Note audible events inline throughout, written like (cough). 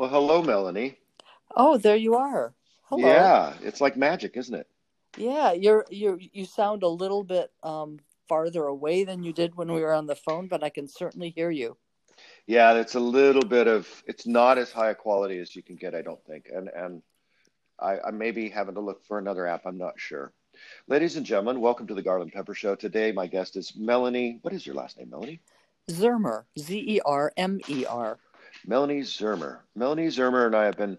Well, hello, Melanie. Oh, there you are. Hello. Yeah, it's like magic, isn't it? Yeah, you're you you sound a little bit um farther away than you did when we were on the phone, but I can certainly hear you. Yeah, it's a little bit of. It's not as high a quality as you can get, I don't think, and and I, I may be having to look for another app. I'm not sure. Ladies and gentlemen, welcome to the Garland Pepper Show. Today, my guest is Melanie. What is your last name, Melanie? Zermer, Z E R M E R. Melanie Zermer. Melanie Zermer and I have been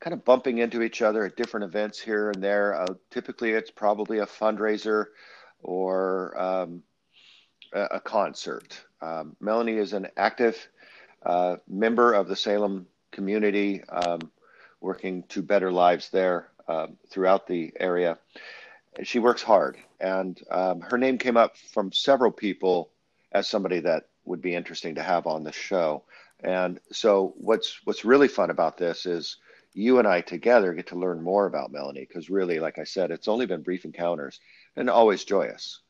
kind of bumping into each other at different events here and there. Uh, typically, it's probably a fundraiser or um, a, concert. Um, Melanie is an active uh, member of the Salem community, um, working to better lives there um, throughout the area. She works hard, and um, her name came up from several people as somebody that would be interesting to have on the show. And so what's what's really fun about this is you and I together get to learn more about Melanie because really, like I said, it's only been brief encounters and always joyous.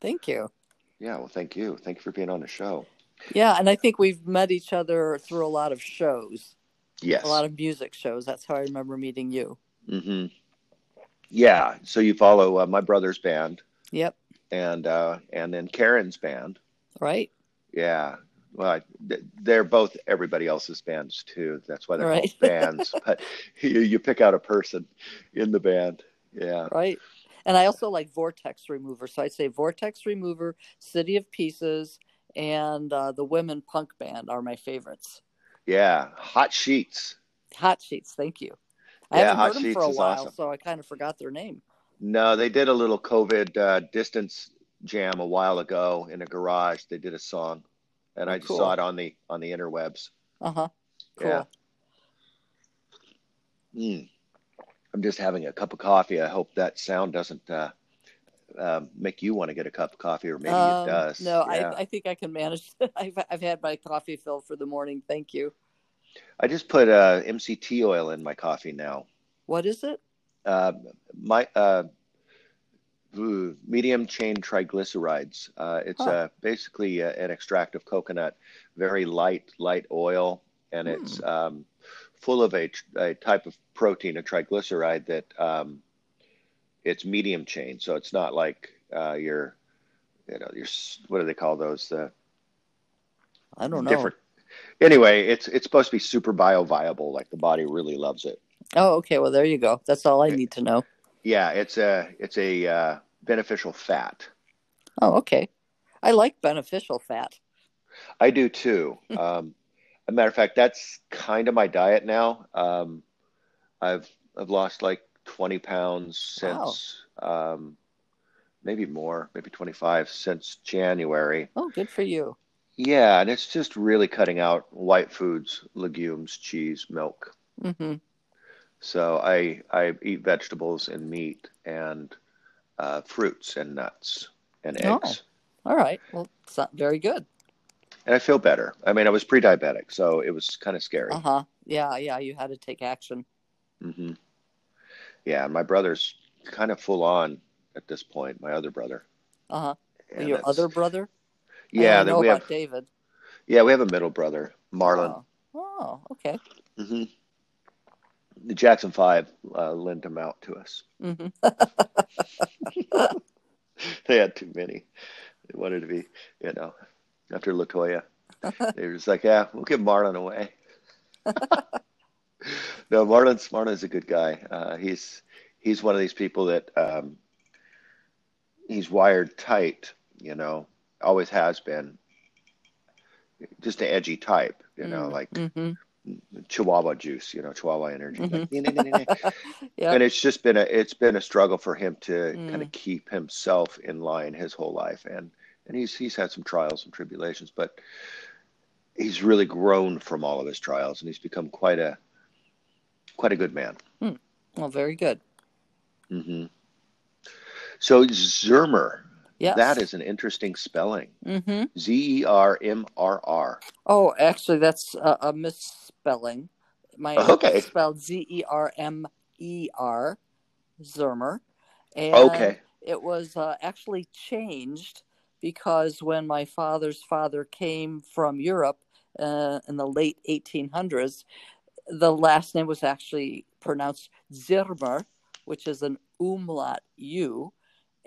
Thank you. Yeah, well, thank you. Thank you for being on the show. Yeah, and I think we've met each other through a lot of shows. Yes. A lot of music shows. That's how I remember meeting you. Mm-hmm. Yeah. So you follow uh, my brother's band. Yep. And uh, and then Karen's band. Right. Yeah well, they're both everybody else's bands too. That's why they're right. called (laughs) bands. but you, you pick out a person in the band. Yeah. Right. And I also like Vortex Remover. So I'd say Vortex Remover, City of Pieces, and uh, the Women Punk Band are my favorites. Yeah. Hot Sheets. Hot Sheets. Thank you. I yeah, haven't Hot heard them Sheets for a while, awesome. so I kind of forgot their name. No, they did a little COVID uh, distance jam a while ago in a garage. They did a song and I just cool. saw it on the on the interwebs. Uh huh. Cool. Yeah. Mm. I'm just having a cup of coffee. I hope that sound doesn't uh, um, make you want to get a cup of coffee, or maybe Um, it does. No, Yeah. I, I think I can manage. (laughs) I've, I've had my coffee fill for the morning. Thank you. I just put uh, MCT oil in my coffee now. What is it? Uh, my uh, medium chain triglycerides. Uh, it's Huh. uh, basically uh, an extract of coconut, very light, light oil, and it's um, full of a, a type of protein, a triglyceride that um, it's medium chain. So it's not like uh, your, you know, your what do they call those? The I don't know. different. Anyway, it's it's supposed to be super bioviable. Like the body really loves it. Oh, okay. Well, there you go. That's all I need to know. Yeah, it's a it's a uh, beneficial fat. Oh, okay. I like beneficial fat. I do too. (laughs) Um, a matter of fact, that's kind of my diet now. Um, I've I've lost like 20 pounds since um, maybe more, maybe 25 since January. Oh, good for you. Yeah, and it's just really cutting out white foods, legumes, cheese, milk. hmm So I I eat vegetables and meat and uh, fruits and nuts and Oh. eggs. All right. Well, it's not very good. And I feel better. I mean, I was pre-diabetic, so it was kind of scary. Uh huh. Yeah, yeah. You had to take action. Mm-hmm. Yeah, my brother's kind of full on at this point. My other brother. Uh huh. And Your other brother? Yeah, know we about have. David. Yeah, we have a middle brother, Marlon. Oh, oh okay. hmm The Jackson Five uh, lent them out to us. hmm (laughs) They had too many. They wanted to be, you know, after Latoya. (laughs) They were just like, yeah, we'll give Marlon away. (laughs) no, Marlon's Marlon's a good guy. Uh, he's he's one of these people that um, he's wired tight. You know, always has been. Just an edgy type. You know, like hmm Chihuahua juice. You know, Chihuahua energy. Like, Mm-hmm. (laughs) yeah. and it's just been a it's been a struggle for him to Mm. kind of keep himself in line his whole life and and he's he's had some trials and tribulations but he's really grown from all of his trials and he's become quite a quite a good man Well, very good. hmm so zermer Yes. that is an interesting spelling hmm z-e-r-m-r-r Oh, actually, that's a, a misspelling. My Okay. it's spelled Z E R M E R, Zermer. And okay it was uh, actually changed because when my father's father came from Europe uh, in the late 1800s, the last name was actually pronounced Zirmer, which is an umlaut U.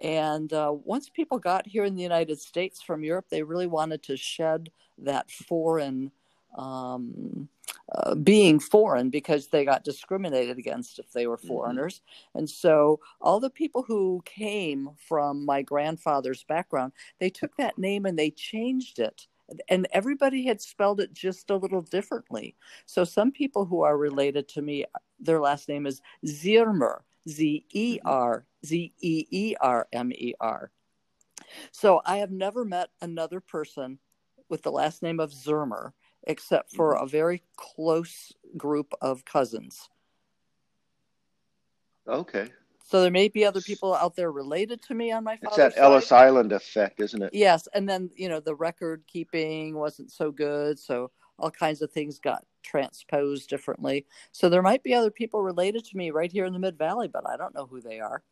And uh, once people got here in the United States from Europe, they really wanted to shed that foreign um, uh, being foreign because they got discriminated against if they were mm-hmm. foreigners. Mm-hmm. And so all the people who came from my grandfather's background, they took that name and they changed it. And everybody had spelled it just a little differently. So some people who are related to me, their last name is Ziermer, Z E R Z E E R M E R. So I have never met another person with the last name of Zermer except for a very close group of cousins. Okay. So there may be other people out there related to me on my father's It's that Ellis Island effect, isn't it? Yes, and then you know the record keeping wasn't so good, so all kinds of things got transposed differently. So there might be other people related to me right here in the Mid Valley, but I don't know who they are.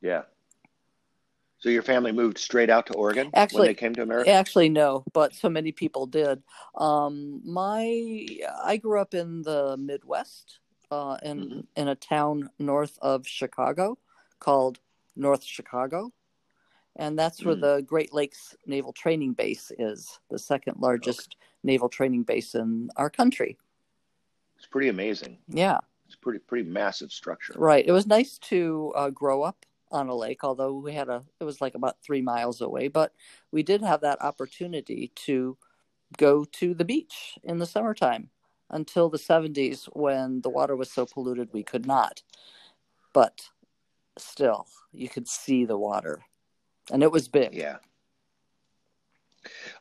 Yeah. So your family moved straight out to Oregon actually, when they came to America? Actually, no, but so many people did. Um, my I grew up in the Midwest, uh, in mm-hmm. in a town north of Chicago called North Chicago, and that's where mm-hmm. the Great Lakes Naval Training Base is, the second largest. Naval training base in our country. It's pretty amazing. Yeah, it's pretty pretty massive structure. Right. It was nice to uh, grow up on a lake, although we had a, it was like about three miles away, but we did have that opportunity to go to the beach in the summertime until the 70s when the water was so polluted we could not. But still, you could see the water, and it was big. Yeah.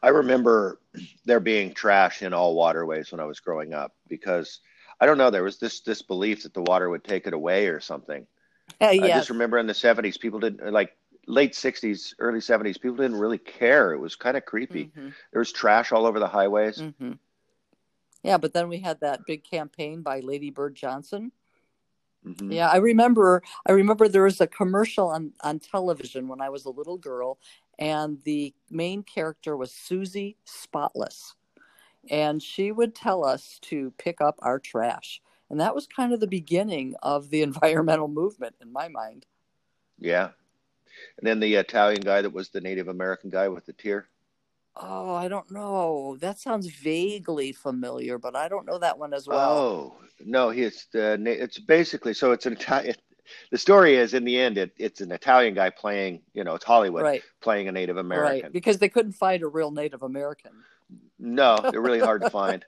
I remember there being trash in all waterways when I was growing up because I don't know there was this this belief that the water would take it away or something. yeah. I just remember in the 70s, people didn't like late 60s, early 70s, people didn't really care. It was kind of creepy. Mm-hmm. There was trash all over the highways. Mm-hmm. Yeah, but then we had that big campaign by Lady Bird Johnson. Mm-hmm. Yeah, I remember. I remember there was a commercial on on television when I was a little girl, and the main character was Susie Spotless, and she would tell us to pick up our trash. And that was kind of the beginning of the (laughs) environmental movement in my mind. Yeah. And then the Italian guy that was the Native American guy with the tear. Oh, I don't know. That sounds vaguely familiar, but I don't know that one as well. Oh no, he's the. It's basically so. It's an Italian. The story is in the end, it, it's an Italian guy playing. You know, it's Hollywood right. playing a Native American. Right, because they couldn't find a real Native American. No, they're really hard to (laughs) find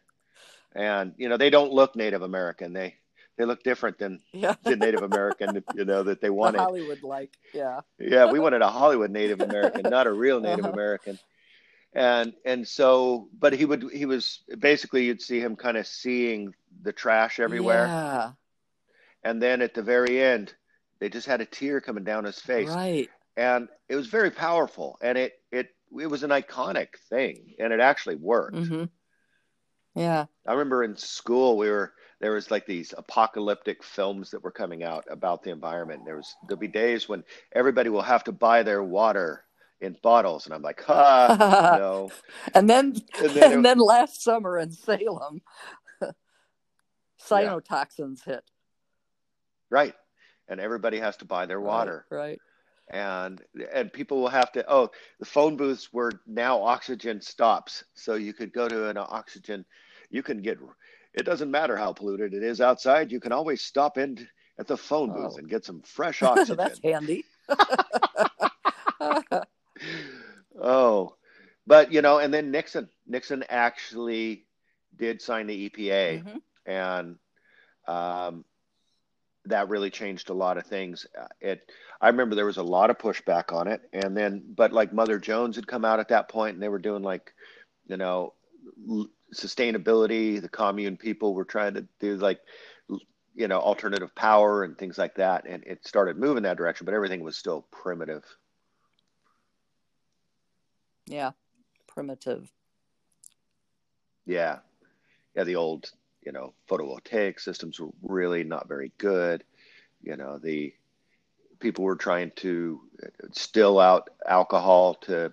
and you know they don't look Native American. They they look different than yeah. the Native American, you know, that they (laughs) wanted. The Hollywood like, yeah. yeah, we wanted a Hollywood Native American, not a real (laughs) Native uh-huh. American. And and so, but he would he was basically you'd see him kind of seeing the trash everywhere. Yeah. And then at the very end, they just had a tear coming down his face. Right. And it was very powerful, and it it it was an iconic thing, and it actually worked. Mm-hmm. Yeah. I remember in school we were there was like these apocalyptic films that were coming out about the environment. There was there'll be days when everybody will have to buy their water in bottles, and I'm like, ha, (laughs) no. and then and then, (laughs) and then last summer in Salem, (laughs) cyanotoxins yeah. hit. Right, and everybody has to buy their water. Right. right and and people will have to oh the phone booths were now oxygen stops so you could go to an oxygen you can get it doesn't matter how polluted it is outside you can always stop in at the phone booth oh. and get some fresh (laughs) oxygen that's handy (laughs) (laughs) oh but you know and then nixon nixon actually did sign the epa mm-hmm. and um, that really changed a lot of things. Uh, it, I remember there was a lot of pushback on it, and then, but like Mother Jones had come out at that point, and they were doing like, you know, sustainability. The commune people were trying to do like, you know, alternative power and things like that, and it started moving that direction. But everything was still primitive. Yeah, primitive. Yeah, yeah, the old you know, photovoltaic systems were really not very good. You know, the people were trying to still out alcohol to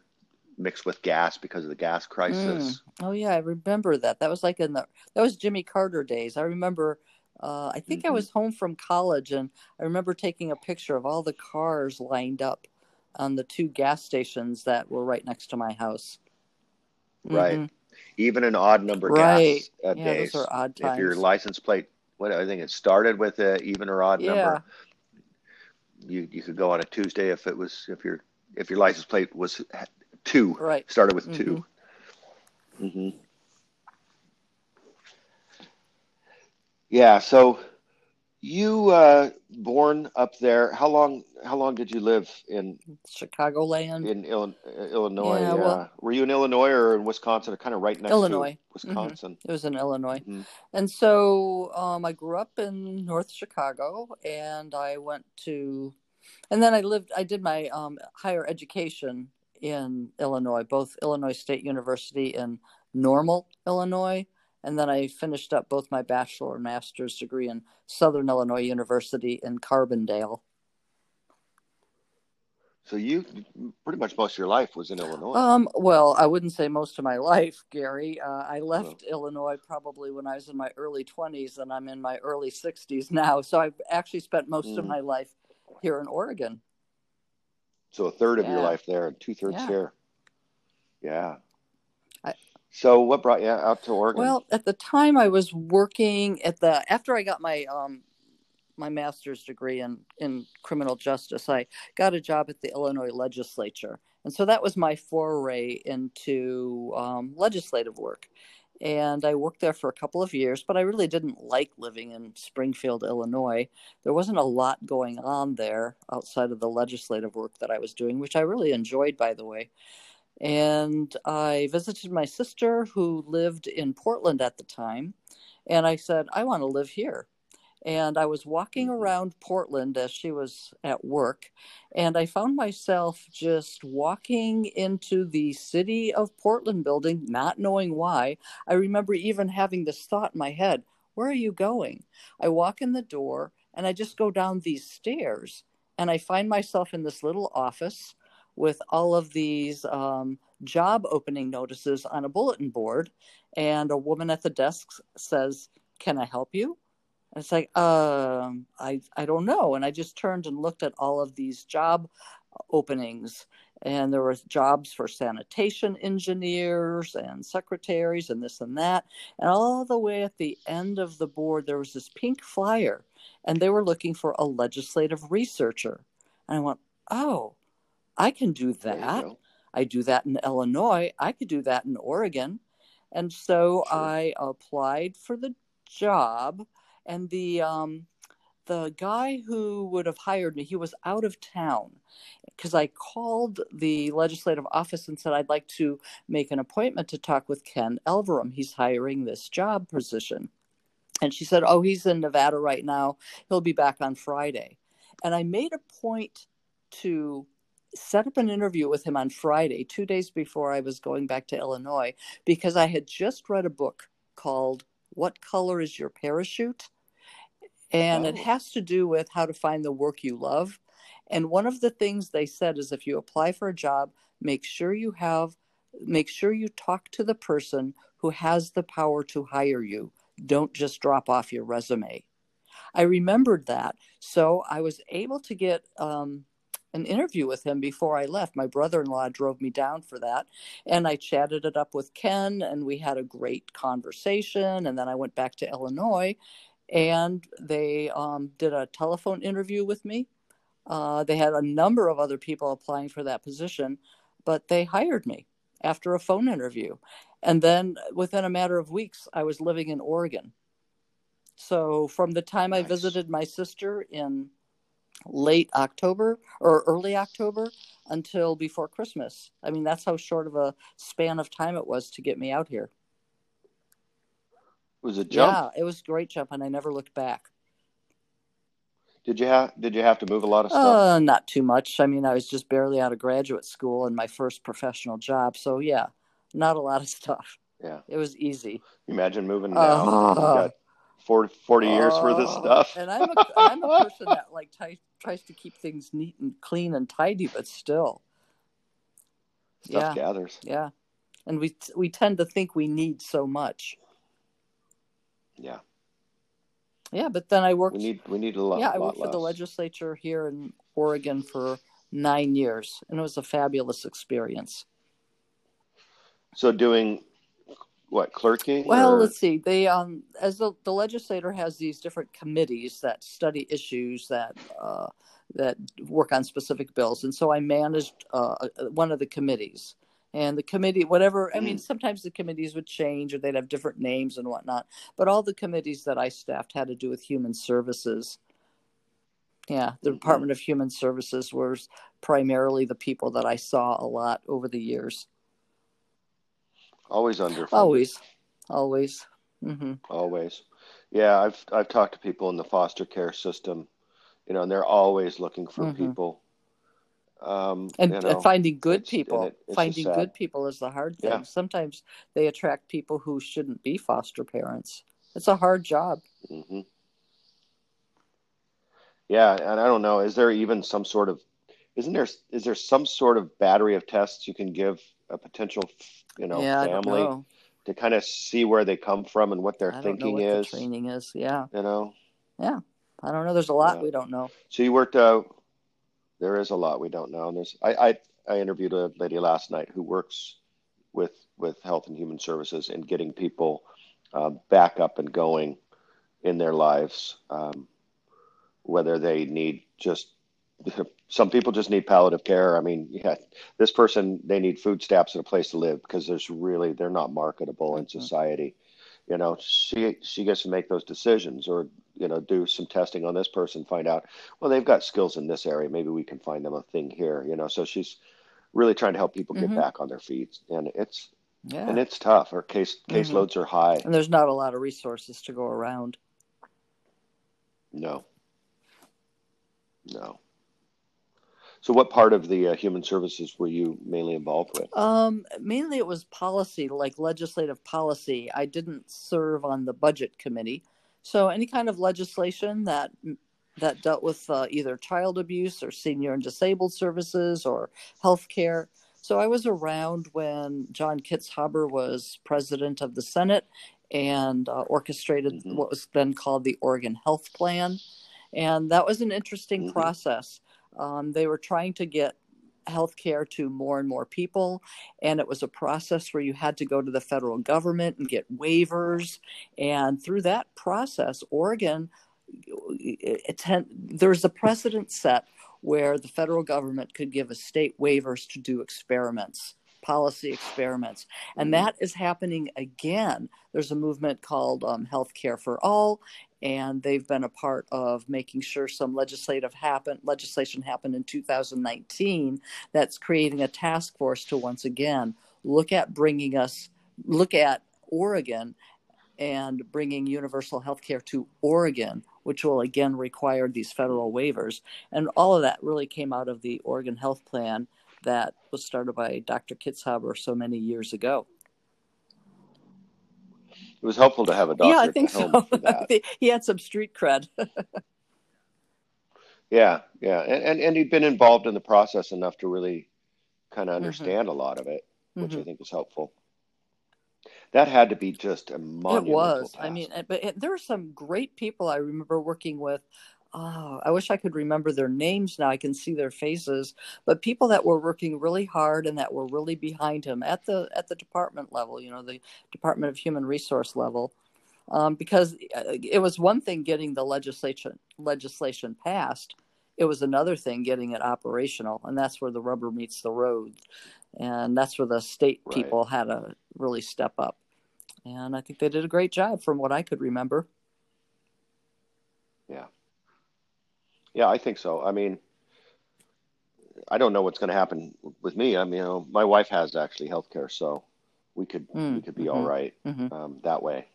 mix with gas because of the gas crisis. Mm. Oh yeah, I remember that. That was like in the that was Jimmy Carter days. I remember. Uh, I think mm-hmm. I was home from college, and I remember taking a picture of all the cars lined up on the two gas stations that were right next to my house. Right. Mm-hmm. Even an odd number right. gas uh, yeah, days. Those are odd times. If your license plate, what I think it started with a even or odd yeah. number. You you could go on a Tuesday if it was if your if your license plate was two. Right. Started with mm-hmm. 2 mm-hmm. Yeah. So you uh, born up there? How long? How long did you live in Chicagoland? In Illinois? Illinois yeah, well, Were you in Illinois or in Wisconsin? Or kind of right next Illinois. to Wisconsin. Mm-hmm. It was in Illinois, mm-hmm. and so um, I grew up in North Chicago, and I went to, and then I lived. I did my um, higher education in Illinois, both Illinois State University and Normal, Illinois. And then I finished up both my bachelor and master's degree in Southern Illinois University in Carbondale. So you pretty much most of your life was in Illinois. Um, well, I wouldn't say most of my life, Gary. Uh, I left oh. Illinois probably when I was in my early 20s, and I'm in my early 60s now. So I've actually spent most mm. of my life here in Oregon. So a third of yeah. your life there and two thirds yeah. here. Yeah. So what brought you out to Oregon? Well, at the time I was working at the after I got my um my master's degree in in criminal justice, I got a job at the Illinois legislature. And so that was my foray into um, legislative work and I worked there for a couple of years, but I really didn't like living in Springfield, Illinois. There wasn't a lot going on there outside of the legislative work that I was doing, which I really enjoyed, by the way. And I visited my sister who lived in Portland at the time, and I said, I want to live here. And I was walking mm-hmm. around Portland as she was at work, and I found myself just walking into the city of Portland building, not knowing why. I remember even having this thought in my head Where are you going? I walk in the door and I just go down these stairs, and I find myself in this little office with all of these um, job opening notices on a bulletin board. And a woman at the desk says, Can I help you? And it's like, um, I I don't know. And I just turned and looked at all of these job openings, and there were jobs for sanitation engineers and secretaries and this and that. And all the way at the end of the board, there was this pink flyer, and they were looking for a legislative researcher. And I went, oh, I can do that. I do that in Illinois. I could do that in Oregon. And so sure. I applied for the job and the um, the guy who would have hired me, he was out of town because I called the legislative office and said I'd like to make an appointment to talk with Ken Elverum. He's hiring this job position. And she said, Oh, he's in Nevada right now. He'll be back on Friday. And I made a point to set up an interview with him on Friday, two days before I was going back to Illinois, because I had just read a book called What Color is Your Parachute? and oh. it has to do with how to find the work you love. And one of the things they said is if you apply for a job, make sure you have make sure you talk to the person who has the power to hire you. Don't just drop off your resume. I remembered that, so I was able to get um, an interview with him before I left. My brother in law drove me down for that. And I chatted it up with Ken, and we had a great conversation. And then I went back to Illinois and they um, did a telephone interview with me. Uh, they had a number of other people applying for that position, but they hired me after a phone interview. And then within a matter of weeks, I was living in Oregon. So from the time nice. I visited my sister in late October or early October until before Christmas, I mean, that's how short of a span of time it was to get me out here. It was a jump. Yeah, it was a great jump, and I never looked back. Did you have Did you have to move a lot of stuff? Uh, not too much. I mean, I was just barely out of graduate school and my first professional job, so yeah, not a lot of (laughs) stuff. Yeah, it was easy. Imagine moving now. (laughs) Uh, 40, 40 uh, years worth of stuff. and I'm a, I'm a person that like t- tries to keep things neat and clean and tidy, but still. Stuff yeah, gathers. yeah, and we we tend to think we need so much. Yeah. Yeah, but then I worked. We need we need a lot. yeah, I lot worked for the legislature here in Oregon for nine years, and it was a fabulous experience. So doing what clerking? Well, or- let's see. They um, as the, the legislator has these different committees that study issues that uh, that work on specific bills, and so I managed uh, one of the committees. And the committee, whatever, I mean, sometimes the committees would change or they'd have different names and whatnot. But all the committees that I staffed had to do with human services. Yeah, the Mhm. Department of Human Services was primarily the people that I saw a lot over the years. Always under. Always, always. hmm Always. Yeah, I've I've talked to people in the foster care system, you know, and they're always looking for Mhm. people. Um, and, you know, and finding good people it- finding good people is the hard thing Yeah. sometimes they attract people who shouldn't be foster parents it's a hard job hmm Yeah, and I don't know. Is there even some sort of, isn't there, is there some sort of battery of tests you can give a potential, you know, yeah family know to kind of see where they come from and what their i don't know thinking what is? the training is yeah You know, Yeah, i don't know there's a lot Yeah. we don't know so you worked. Uh, there is a lot we don't know. And there's, I, I, I interviewed a lady last night who works with with Health and Human Services and getting people uh, back up and going in their lives. Um, whether they need just (laughs) some people just need palliative care. I mean, yeah, this person they need food stamps and a place to live because there's really they're not marketable in Mhm. society. You know, she she gets to make those decisions, or you know, do some testing on this person, find out well they've got skills in this area. Maybe we can find them a thing here. You know, so she's really trying to help people get Mhm. back on their feet, and it's yeah and it's tough. Our case Mhm. caseloads are high. and there's not a lot of resources to go around No. No. So, what part of the uh, human services were you mainly involved with? Um, mainly it was policy, like legislative policy. I didn't serve on the budget committee, so any kind of legislation that that dealt with uh, either child abuse or senior and disabled services or health care. So I was around when John Kitzhaber was president of the Senate and uh, orchestrated Mhm. what was then called the Oregon Health Plan, and that was an interesting Mhm. process. Um, they were trying to get health care to more and more people. And it was a process where you had to go to the federal government and get waivers. And through that process, Oregon, there's a precedent set where the federal government could give a state waivers to do experiments, policy experiments. And Mhm. that is happening again. There's a movement called um, Healthcare for All, and they've been a part of making sure some legislative happen legislation happened in 2019 that's creating a task force to once again look at bringing us look at Oregon and bringing universal health care to Oregon, which will again require these federal waivers. And all of that really came out of the Oregon Health Plan that was started by Dr. Kitzhaber so many years ago. It was helpful to have a doctor yeah, I think so. (laughs) he had some street cred. (laughs) Yeah, yeah, and, and and he'd been involved in the process enough to really kind Mm-hmm. of understand a lot of it, which I Mhm. think was helpful. That had to be just a monumental. It was. task. I mean, but it, there were some great people I remember working with. Oh, I wish I could remember their names now. I can see their faces, but people that were working really hard and that were really behind him at the at the department level. You know, the Department of Human Resource level, um, because uh, it was one thing getting the legislation legislation passed. It was another thing getting it operational, and that's where the rubber meets the road, and that's where the state Right. people had to really step up. And I think they did a great job from what I could remember. Yeah, I think so. I mean, I don't know what's going to happen with me. I mean, you know, my wife has actually health care, so we could Mm, we could be mhm, all right mhm. um, that way.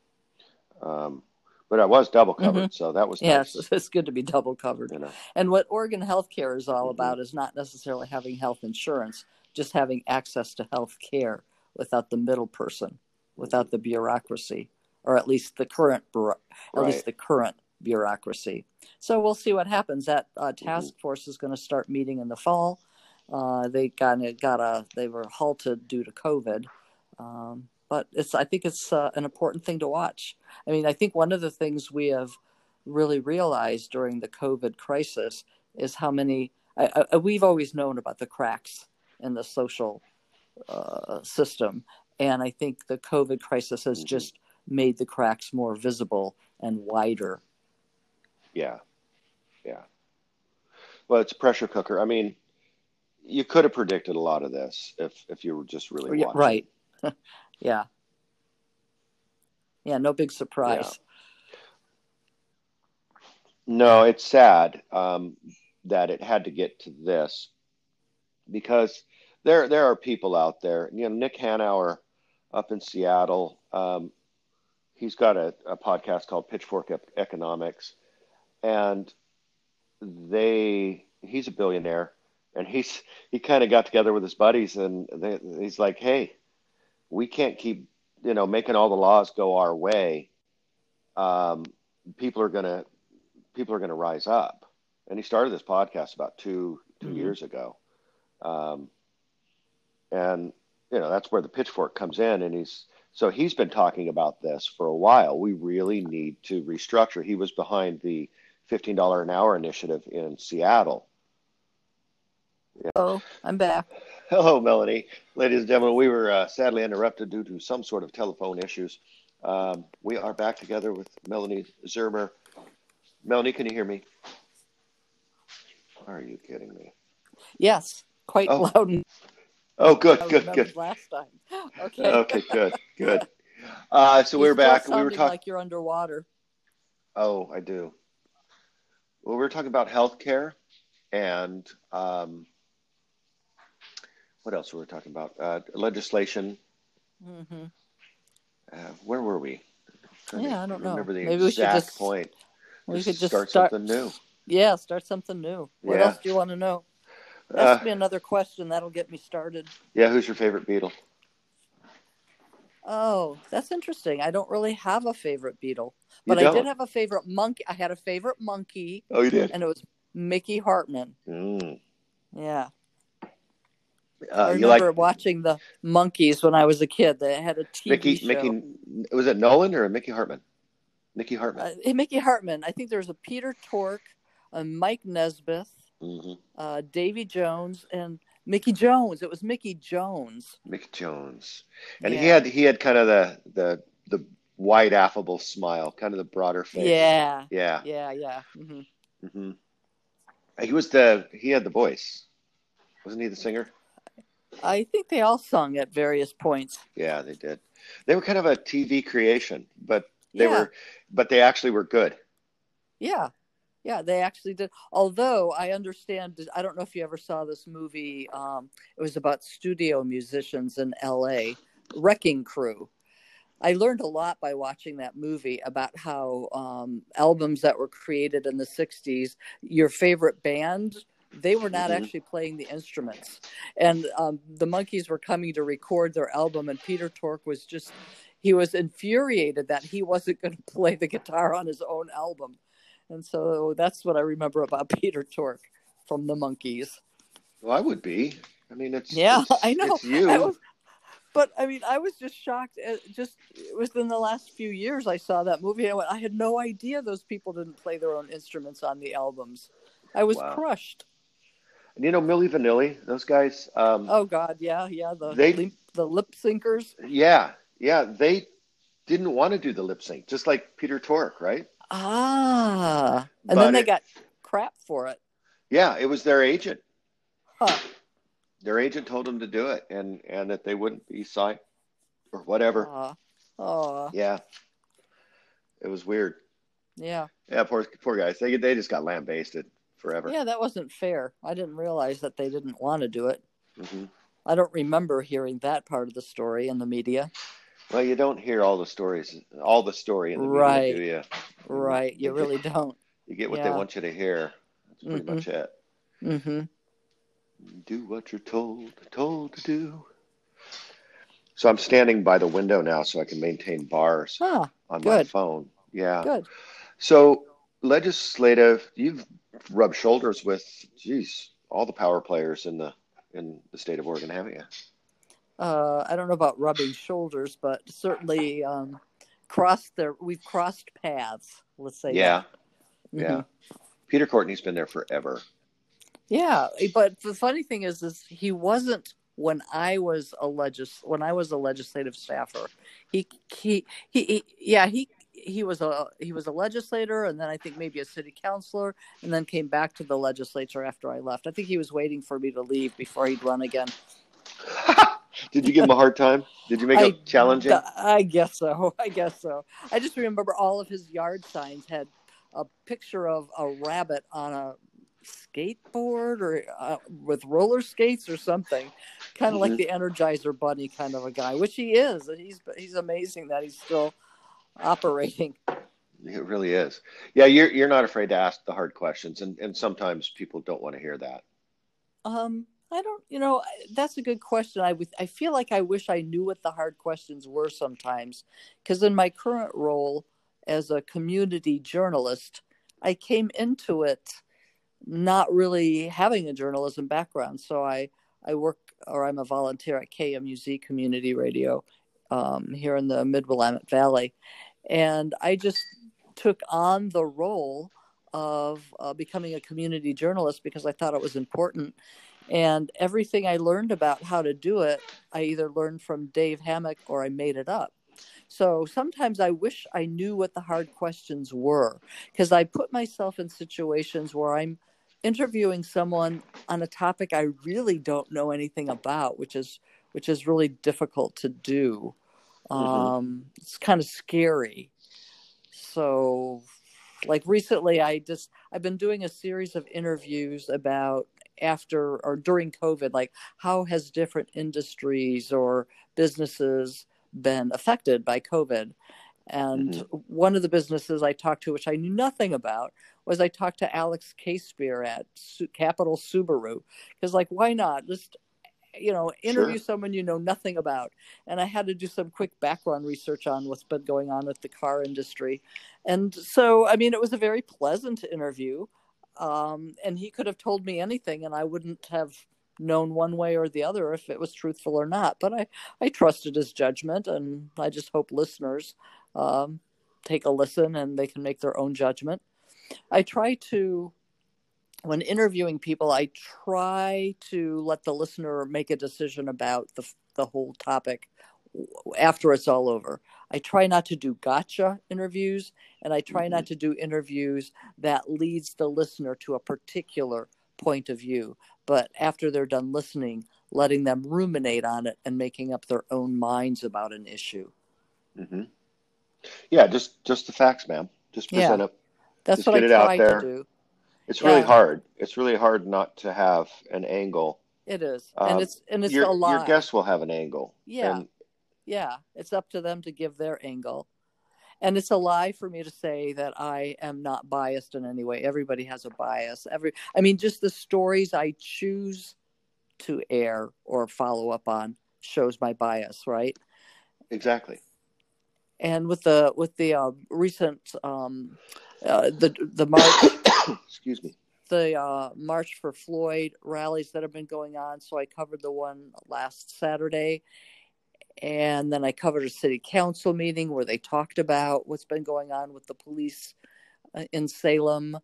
Um, but I was double covered, so that was Yeah, nice. (laughs) it's, good to be double covered. You know, And what Oregon Healthcare is all Mhm. about is not necessarily having health insurance, just having access to health care without the middle person, without the bureaucracy, or at least the current, at right? least the current bureaucracy. So we'll see what happens. That uh, task force is going to start meeting in the fall, Uh, they got got a they were halted due to COVID. Um, but it's I think it's uh, an important thing to watch. I mean, I think one of the things we have really realized during the COVID crisis is how many I, I, we've always known about the cracks in the social uh, system, and I think the COVID crisis has mm-hmm. just made the cracks more visible and wider. Yeah, yeah. Well, it's a pressure cooker. I mean, you could have predicted a lot of this if if you were just really watching. right. (laughs) yeah. Yeah, no big surprise. Yeah. No, it's sad um, that it had to get to this because there there are people out there. You know, Nick Hanauer up in Seattle. Um, he's got a, a, podcast called Pitchfork Economics, and they he's a billionaire, and he's he kind of got together with his buddies, and they, he's like, hey, we can't keep you know making all the laws go our way. Um, people are gonna people are gonna rise up, and he started this podcast about two 2 mm-hmm. years ago, um, and you know that's where the pitchfork comes in, and he's so he's been talking about this for a while. We really need to restructure. He was behind the fifteen dollar an hour initiative in Seattle. Yeah. Oh, I'm back. Hello, Melanie. Ladies and gentlemen, we were uh, sadly interrupted due to some sort of telephone issues. Um, we are back together with Melanie Zermer. Melanie, can you hear me? Are you kidding me? Yes, quite oh. loud. And- oh, good, good, good. Last time. (laughs) Okay. Okay, good, good. (laughs) Uh, so we're back. We were talking like you're underwater. Oh, I do. Well, we were talking about healthcare and um, what else were we talking about? Uh, legislation. Mm-hmm. Uh, where were we? Yeah, I don't know. Remember the Maybe we should just, point. We could just start, start, something new. Yeah, start something new. What yeah. else do you want to know? Ask uh, me another question. That'll get me started. Yeah, who's your favorite Beatle? Oh, that's interesting. I don't really have a favorite Beatle, but I did have a favorite Monkee. I had a favorite Monkee. Oh, you did? And it was Mickey Hartman. Mm. Yeah. Uh, I remember like... watching the Monkees when I was a kid. They had a TV Mickey, show. Mickey, was it Nolan or Mickey Hartman? Mickey Hartman. Uh, Mickey Hartman. I think there was a Peter Tork, a Mike Nesbitt, mm-hmm. uh, Davy Jones, and Mickey Jones. It was Mickey Jones. Mickey Jones, and yeah. he had he had kind of the the the wide affable smile, kind of the broader face. Yeah. Yeah. Yeah. Yeah. Mm-hmm. Mm-hmm. He was the he had the voice, wasn't he the singer? I think they all sung at various points. Yeah, they did. They were kind of a TV creation, but they yeah. were, but they actually were good. Yeah, yeah, they actually did. Although I understand, I don't know if you ever saw this movie. Um, it was about studio musicians in L.A. Wrecking Crew. I learned a lot by watching that movie about how um, albums that were created in the '60s, your favorite band they were not mm-hmm. actually playing the instruments. And um, the Monkees were coming to record their album, and Peter Tork was just, he was infuriated that he wasn't going (laughs) to play the guitar on his own album. And so that's what I remember about (laughs) Peter Tork from the Monkees. Well, I would be. I mean, it's yeah, it's, I know. It's (laughs) you. I was, but I mean, I was just shocked. At just it was in the last few years I saw that movie. I went, I had no idea those people didn't play their own instruments on the albums. I was wow. crushed. And you know Milli Vanilli, those guys. Um, oh God, yeah, yeah. The they, lip, the lip syncers. Yeah, yeah. They didn't want to do the lip sync, just like Peter Tork, right? Ah, and but then they it, got crap for it. Yeah, it was their agent. Huh. Their agent told them to do it, and and that they wouldn't be signed or whatever. Oh. Yeah. It was weird. Yeah. Yeah, poor poor guys. They they just got lambasted forever. Yeah, that wasn't fair. I didn't realize that they didn't want to do it. Mm-hmm. I don't remember hearing that part of the story in the media. Well, you don't hear all the stories, all the story in the right. media, do you? Right. You, (laughs) you really get, don't. You get what yeah. they want you to hear. That's pretty mm-hmm. much it. Mm-hmm. Do what you're told, told to do. So I'm standing by the window now, so I can maintain bars ah, on good. my phone. Yeah. Good. So legislative, you've rubbed shoulders with, geez, all the power players in the in the state of Oregon, haven't you? Uh, I don't know about rubbing shoulders, but certainly um, crossed there. We've crossed paths. Let's say. Yeah, that. yeah. Peter Courtney's been there forever. Yeah, but the funny thing is, is he wasn't when I was a legis when I was a legislative staffer. He he he, he yeah he he was a he was a legislator and then I think maybe a city councilor and then came back to the legislature after I left. I think he was waiting for me to leave before he'd run again. (laughs) Did you give him a hard time? Did you make I- it challenging? I guess so. (laughs) I guess so. I just remember all of his yard signs had a picture of a rabbit on a skateboard or uh, with roller skates or something, kind of like Mhm. the Energizer Bunny kind of a guy, which he is. He's he's amazing that he's still operating. It really is. Yeah, you're you're not afraid to ask the hard questions, and and sometimes people don't want to hear that. Um, I don't, you know, that's a good question. I would, I feel like I wish I knew what the hard questions were sometimes, because in my current role as a community journalist, I came into it not really having a journalism background. So I, I work or I'm a volunteer at KMUZ Community Radio um, here in the Mid Willamette Valley, and I just took on the role of uh, becoming a community journalist because I thought it was important. And everything I learned about how to do it, I either learned from Dave Hammock or I made it up. So sometimes I wish I knew what the hard questions were because I put myself in situations where I'm interviewing someone on a topic I really don't know anything about, which is which is really difficult to do. Mhm. Um, it's kind of scary. So, like recently, I just I've been doing a series of interviews about after or during COVID, like how has different industries or businesses been affected by COVID. And mm-hmm. one of the businesses I talked to, which I knew nothing about, was I talked to Alex Casebeer at Su- Capital Subaru. Because, like, why not? Just, you know, interview Sure. someone you know nothing about. And I had to do some quick background research on what's been going on with the car industry. And so, I mean, it was a very pleasant interview. Um, and he could have told me anything, and I wouldn't have known one way or the other if it was truthful or not. But I, I trusted his judgment, and I just hope listeners um, take a listen and they can make their own judgment. I try to, when interviewing people, I try to let the listener make a decision about the the whole topic after it's all over. I try not to do gotcha interviews, and I try not to do interviews that leads the listener to a particular point of view. But after they're done listening, letting them ruminate on it and making up their own minds about an issue. hmm Yeah, just just the facts, ma'am. Just Yeah. present it. That's Just what get I it out try there. to do. It's really Yeah. hard. It's really hard not to have an angle. It is, Um, and it's and it's your, a lie. your guests will have an angle. Yeah. And yeah, it's up to them to give their angle. And it's a lie for me to say that I am not biased in any way. Everybody has a bias. Every I mean just the stories I choose to air or follow up on shows my bias, right? exactly. And with the with the uh, recent um, uh, the the march (coughs) Excuse me. the uh, March for Floyd rallies that have been going on. So I covered the one last Saturday. And then I covered a city council meeting where they talked about what's been going on with the police uh, in Salem.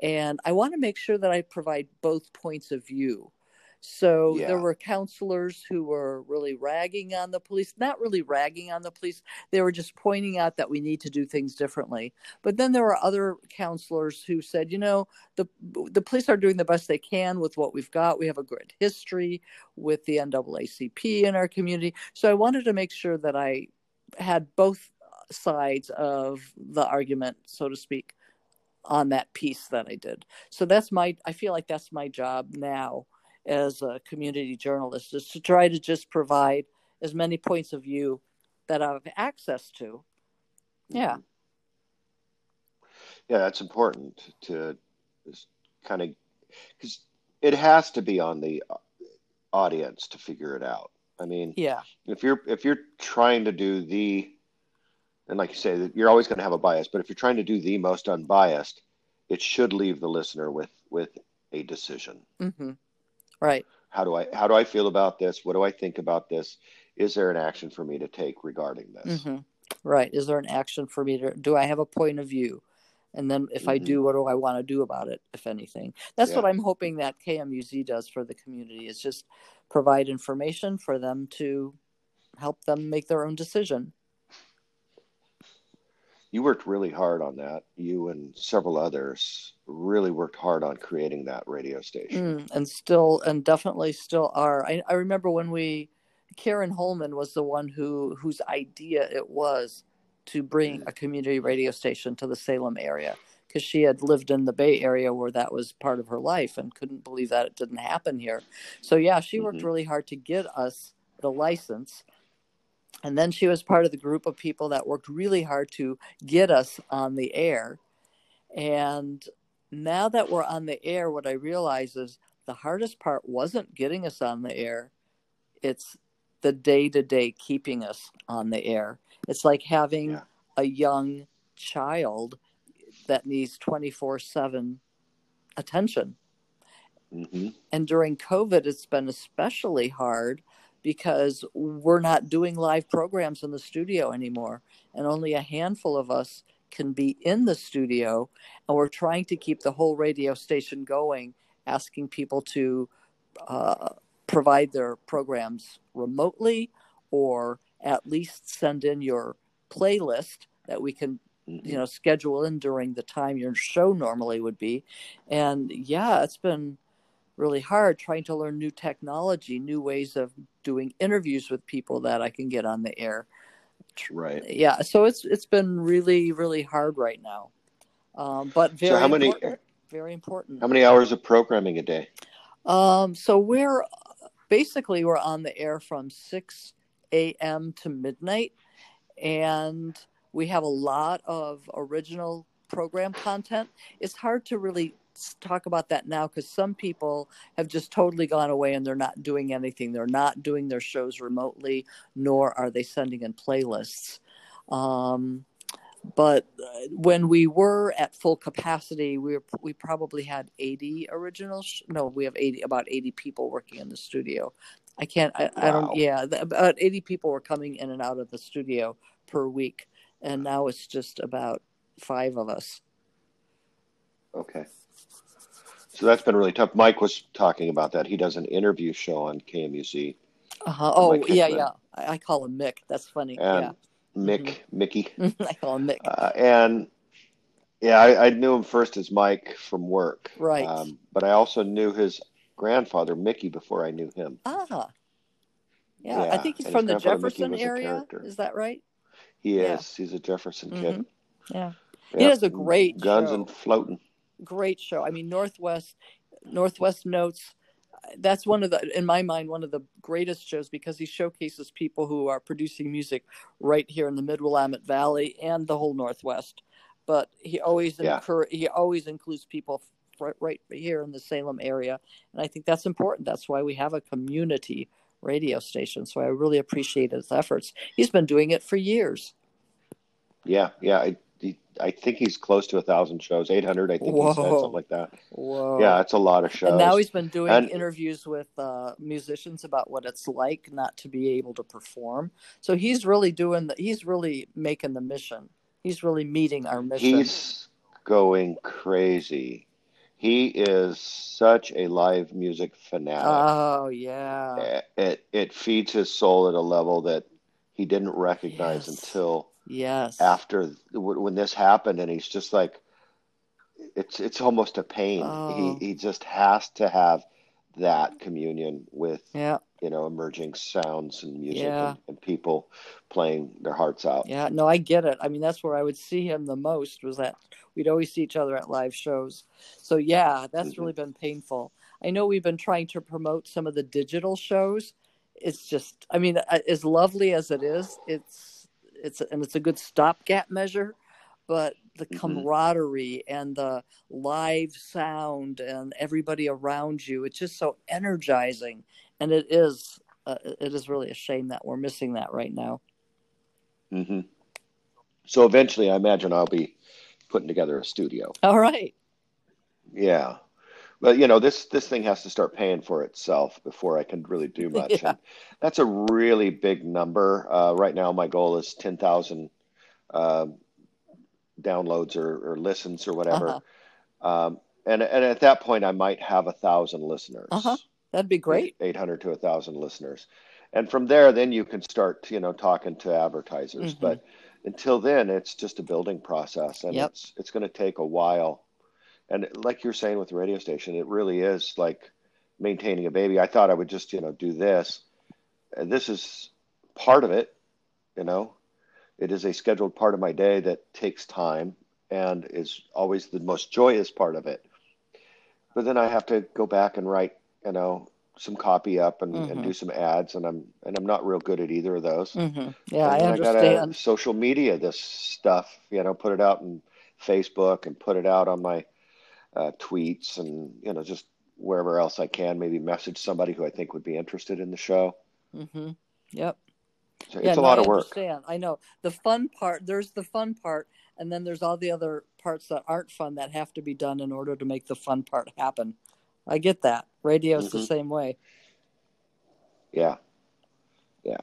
And I want to make sure that I provide both points of view. So Yeah. there were counselors who were really ragging on the police, not really ragging on the police. They were just pointing out that we need to do things differently. But then there were other counselors who said, you know, the the police are doing the best they can with what we've got. We have a good history with the NAACP in our community. So I wanted to make sure that I had both sides of the argument, so to speak, on that piece that I did. So that's my I feel like that's my job now as a community journalist is to try to just provide as many points of view that I have access to. Yeah. Yeah, that's important to kind of because it has to be on the audience to figure it out. I mean, Yeah. if you're if you're trying to do the and like you say you're always going to have a bias but if you're trying to do the most unbiased it should leave the listener with with a decision hmm Right. How do I how do I feel about this? What do I think about this? Is there an action for me to take regarding this? Mm-hmm. Right. Is there an action for me to do I have a point of view? And then if I Mhm. do, what do I want to do about it, if anything? That's Yeah. what I'm hoping that KMUZ does for the community is just provide information for them to help them make their own decision. You worked really hard on that. You and several others really worked hard on creating that radio station. Mm, and still, and definitely still are. I, I remember when we, Karen Holman was the one who whose idea it was to bring a community radio station to the Salem area because she had lived in the Bay Area where that was part of her life and couldn't believe that it didn't happen here. So yeah, she worked Mhm. really hard to get us the license. And then she was part of the group of people that worked really hard to get us on the air. And now that we're on the air, what I realize is the hardest part wasn't getting us on the air. It's the day to day keeping us on the air. It's like having Yeah. a young child that needs 24 7 attention. hmm And during COVID, it's been especially hard because we're not doing live programs in the studio anymore. And only a handful of us can be in the studio. And we're trying to keep the whole radio station going, asking people to uh, provide their programs remotely or at least send in your playlist that we can you know schedule in during the time your show normally would be and yeah it's been really hard trying to learn new technology new ways of doing interviews with people that i can get on the air Right. yeah so it's it's been really really hard right now um, but very So how many important, very important how many hours of programming a day? um, so we're basically we're on the air from 6 a.m. to midnight, and we have a lot of original program content. It's hard to really talk about that now because some people have just totally gone away and they're not doing anything. They're not doing their shows remotely, nor are they sending in playlists. Um, but uh, when we were at full capacity, we were, we probably had 80 original. Sh- no, we have 80 about 80 people working in the studio. I can't. I, I don't. Yeah, about 80 people were coming in and out of the studio per week, and now it's just about five of us. Okay. So that's been really tough. Mike was talking about that. He does an interview show on KMUZ. Uh-huh. Oh, Mike yeah, Hickman. yeah. I, I call him Mick. That's funny. And Mick, Mickey. (laughs) I call him Mick. Uh, and yeah, I, I knew him first as Mike from work. Right. Um, but I also knew his grandfather, Mickey, before I knew him. ah. Yeah, I think he's and from the his grandfather Mickey Jefferson area. Is that right? He Yeah. He's a Jefferson kid. Mhm. Yeah. He does a great Guns show. and floating. Great show. I mean, Northwest Northwest Notes. That's one of the, in my mind, one of the greatest shows because he showcases people who are producing music right here in the Mid Willamette Valley and the whole Northwest. But he always Yeah. incur, he always includes people right, right here in the Salem area, and I think that's important. That's why we have a community radio station. So I really appreciate his efforts. He's been doing it for years. Yeah, yeah. I, I think he's close to a thousand shows, 800, I think he said, something like that. Whoa! Yeah, it's a lot of shows. And now he's been doing And- interviews with uh, musicians about what it's like not to be able to perform. So he's really doing the, he's really making the mission. He's really meeting our mission. He's going crazy. He is such a live music fanatic. oh yeah. it it feeds his soul at a level that he didn't recognize Yes. until Yes. after when this happened, and he's just like, it's it's almost a pain. Oh. He he just has to have that communion with Yeah. you know emerging sounds and music Yeah. and, and people playing their hearts out. Yeah. No, I get it. I mean, that's where I would see him the most was that we'd always see each other at live shows. So yeah, that's Mhm. really been painful. I know we've been trying to promote some of the digital shows. It's just, I mean, as lovely as it is, it's it's and it's a good stopgap measure, but the Mhm. camaraderie and the live sound and everybody around you, it's just so energizing, and it is. Uh, it is really a shame that we're missing that right now. hmm So eventually, I imagine I'll be putting together a studio. All right. Yeah. But you know this this thing has to start paying for itself before I can really do (laughs) much. Yeah. And that's a really big number. Uh, right now, my goal is ten thousand uh, downloads or, or listens or whatever. Um, and and at that point, I might have a thousand listeners. Uh-huh. That'd be great. Eight hundred to a thousand listeners, and from there, then you can start you know talking to advertisers. Mhm. But until then, it's just a building process, and Yep. it's it's going to take a while. And like you're saying with the radio station, it really is like maintaining a baby. I thought I would just you know do this, and this is part of it. You know, it is a scheduled part of my day that takes time and is always the most joyous part of it. But then I have to go back and write, you know, some copy up and, and Mhm. do some ads, and I'm and I'm not real good at either of those. hmm Yeah, I And understand. gotta social media this stuff, you know, put it out in Facebook and put it out on my uh, tweets and you know just wherever else I can. Maybe message somebody who I think would be interested in the show. Mm-hmm. Yep. So yeah, it's a no, lot of work. understand. I know the fun part. There's the fun part, and then there's all the other parts that aren't fun that have to be done in order to make the fun part happen. I get that. Radio's the Mhm. same way. Yeah. Yeah.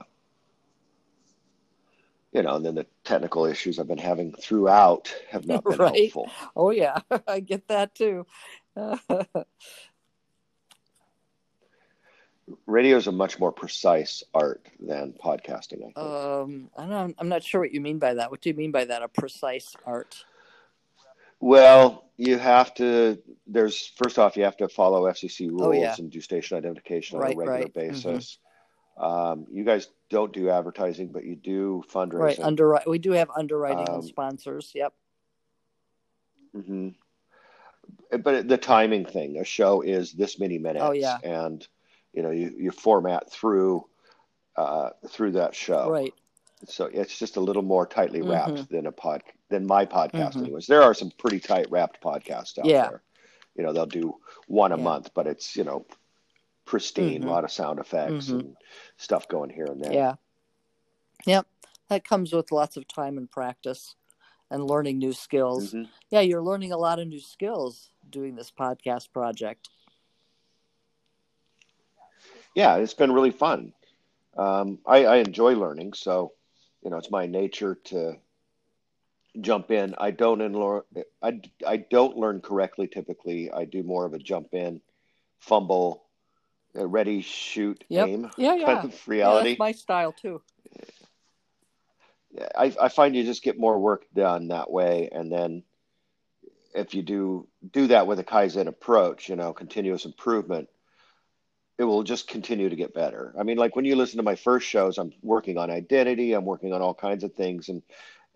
You know, and then the technical issues I've been having throughout have not been Right. helpful. Oh yeah, (laughs) I get that too. (laughs) Radio is a much more precise art than podcasting, I think. um, I don't. I'm not sure what you mean by that. What do you mean by that? A precise art? well, you have to, there's, first off, you have to follow FCC rules Oh, yeah. and do station identification on Right, a regular right. Mhm. basis. Um, you guys don't do advertising, but you do fundraising. Right. Underwrite. We do have underwriting Um, and sponsors. Yep. hmm But the timing thing, a show is this many minutes, Oh, yeah. and you know you, you format through uh, through that show, Right. so it's just a little more tightly wrapped Mhm. than a pod than my podcast. Mhm. Anyways, there are some pretty tight wrapped podcasts out Yeah. there. You know, they'll do one a Yeah. month, but it's you know pristine, Mhm. a lot of sound effects Mhm. and stuff going here and there. Yeah. Yep. That comes with lots of time and practice and learning new skills. Mhm. Yeah, you're learning a lot of new skills doing this podcast project. yeah, it's been really fun. Um, I, I enjoy learning, so you know it's my nature to jump in. I don't learn. I, I don't learn correctly typically. I do more of a jump in, fumble, ready, shoot, Yep. aim Yeah, yeah. kind of Yeah, reality. that's my style too. I, I find you just get more work done that way, and then if you do do that with a kaizen approach, you know, continuous improvement, it will just continue to get better. I mean, like when you listen to my first shows, I'm working on identity, I'm working on all kinds of things, and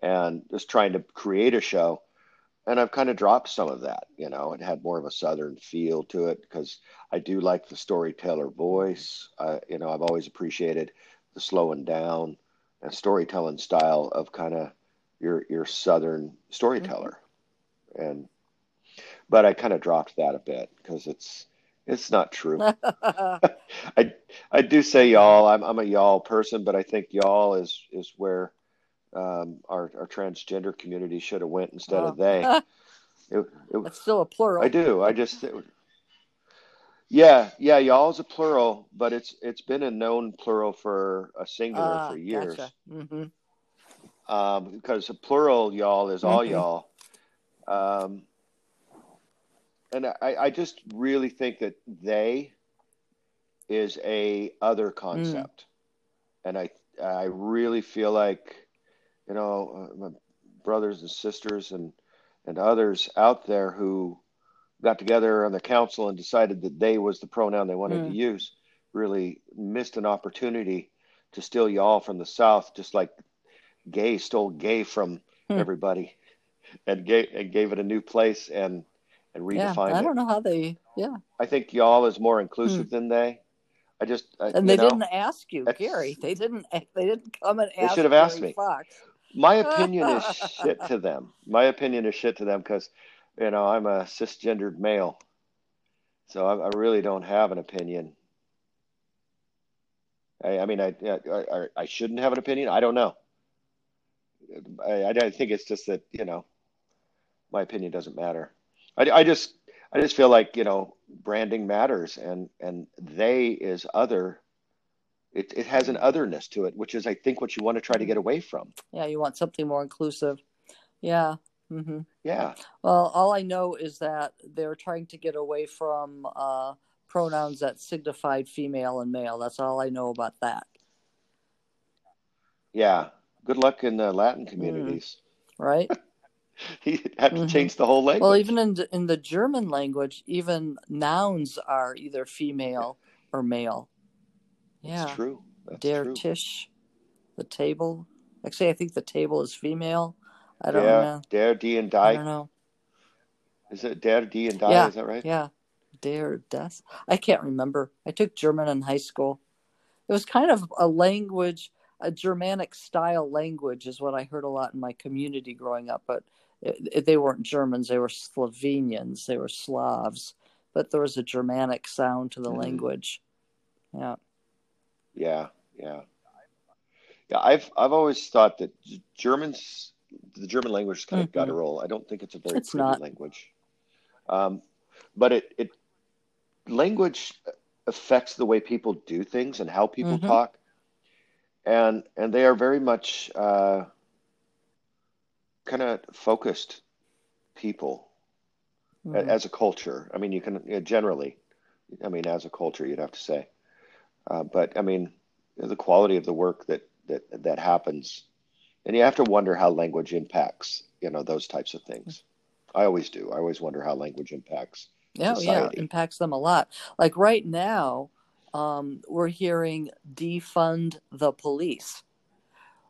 and just trying to create a show. And I've kind of dropped some of that, you know. It had more of a southern feel to it because I do like the storyteller voice. Uh, you know, I've always appreciated the slowing down and storytelling style of kind of your your southern storyteller. And but I kind of dropped that a bit because it's it's not true. (laughs) (laughs) I I do say y'all. I'm I'm a y'all person, but I think y'all is is where um, our our transgender community should have went instead of they. (laughs) It, it, That's still a plural. I do. I just yeah yeah y'all is a plural, but it's it's been a known plural for a singular Ah, for years. Gotcha. hmm Um, because a plural y'all is all Mhm. y'all. Um, and I, I just really think that they is a other concept, and I I really feel like you know uh, my brothers and sisters and and others out there who got together on the council and decided that they was the pronoun they wanted Mm. to use really missed an opportunity to steal y'all from the south just like gay stole gay from Hmm. everybody (laughs) and gave, and gave it a new place and and redefined Yeah, I don't know how they. Yeah, I think y'all is more inclusive than they. I just I, Hmm. and they know, didn't ask you, Gary. They didn't. (laughs) They didn't come and They ask. should have asked Gary me. Fox. My opinion is shit to them. My opinion is shit to them because you know I'm a cisgendered male, so I, I really don't have an opinion. I, I mean, I, I I shouldn't have an opinion. I don't know. I, I think it's just that you know my opinion doesn't matter. I, I just I just feel like you know branding matters, and and they is other. It it has an otherness to it, which is I think what you want to try to get away from. Yeah, you want something more inclusive. Yeah. Mm-hmm. Yeah. Well, all I know is that they're trying to get away from uh, pronouns that signified female and male. That's all I know about that. Yeah. Good luck in the Latin communities. Mm, right. (laughs) he had to mm-hmm. change the whole language. Well, even in in the German language, even nouns are either female or male. Yeah, That's true. That's Der true. Tisch, the table. Actually, I think the table is female. I don't yeah, know. Der D and die. I don't know. Is it Der, die, and die? Yeah, is that right? Yeah. Der das. I can't remember. I took German in high school. It was kind of a language, a Germanic style language, is what I heard a lot in my community growing up. But it, it, they weren't Germans; they were Slovenians, they were Slavs. But there was a Germanic sound to the mm-hmm. language. Yeah. Yeah, yeah, yeah. I've I've always thought that Germans, the German language, is kind mm-hmm. of guttural. I don't think it's a very it's pretty not. language. Um, but it it language affects the way people do things and how people mm-hmm. talk, and and they are very much. Uh, kind of focused people mm-hmm. as a culture. I mean, you can you know, generally, I mean, as a culture, you'd have to say, uh, but I mean, the quality of the work that that that happens, and you have to wonder how language impacts, you know, those types of things. I always do. I always wonder how language impacts. Yeah, society. yeah, impacts them a lot. Like right now, um, we're hearing defund the police,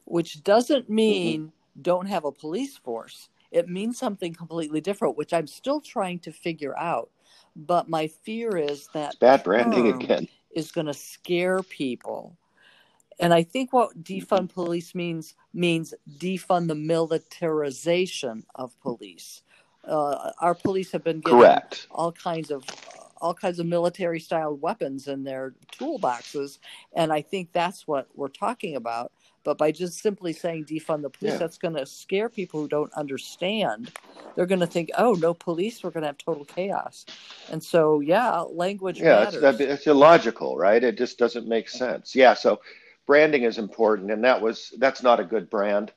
which doesn't mean. Mm-hmm don't have a police force. It means something completely different, which I'm still trying to figure out. But my fear is that it's bad branding again is going to scare people. And I think what defund police means means defund the militarization of police. Uh, our police have been getting Correct. all kinds of all kinds of military style weapons in their toolboxes, and I think that's what we're talking about. But by just simply saying defund the police, yeah. that's going to scare people who don't understand. They're going to think, oh, no police, we're going to have total chaos. And so, yeah, language yeah, matters. It's, it's illogical, right? It just doesn't make sense. Yeah, so branding is important, and that was that's not a good brand.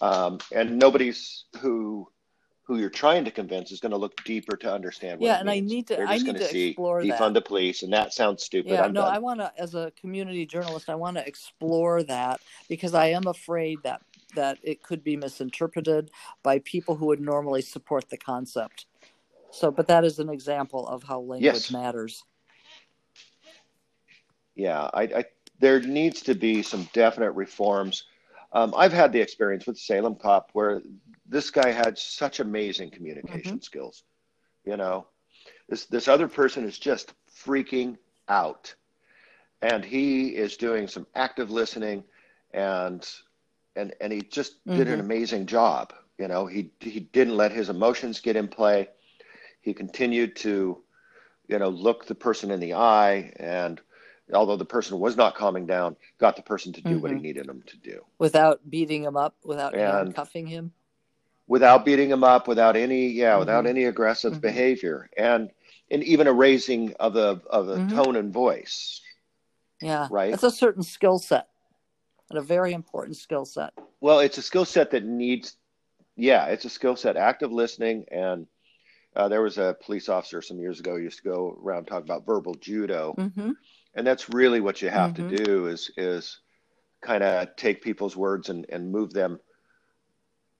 Um, and nobody's who who you're trying to convince is going to look deeper to understand. What, yeah, and means. I need to. I need to see explore defund that. the police, and that sounds stupid. Yeah, I'm no, done. I want to, as a community journalist, I want to explore that because I am afraid that that it could be misinterpreted by people who would normally support the concept. So, but that is an example of how language yes. matters. Yeah, I, I, there needs to be some definite reforms. Um, I've had the experience with Salem Cop where this guy had such amazing communication mm-hmm. skills. You know, this this other person is just freaking out, and he is doing some active listening, and and and he just mm-hmm. did an mm-hmm. amazing job. You know, he he didn't let his emotions get in play. He continued to, you know, look the person in the eye and although the person was not calming down, got the person to do mm-hmm. what he mm-hmm. needed him to do without beating him up, without and, cuffing him without beating him up, without any yeah, mm-hmm. without any aggressive mm-hmm. behavior, and and even a raising of the of the mm-hmm. tone and voice. Yeah, right. It's a certain skill set, and a very important skill set. Well, it's a skill set that needs, yeah, it's a skill set. Active listening, and uh, there was a police officer some years ago used to go around talk about verbal judo, mm-hmm. And that's really what you have to mm-hmm. do is is kind of take people's words and and move them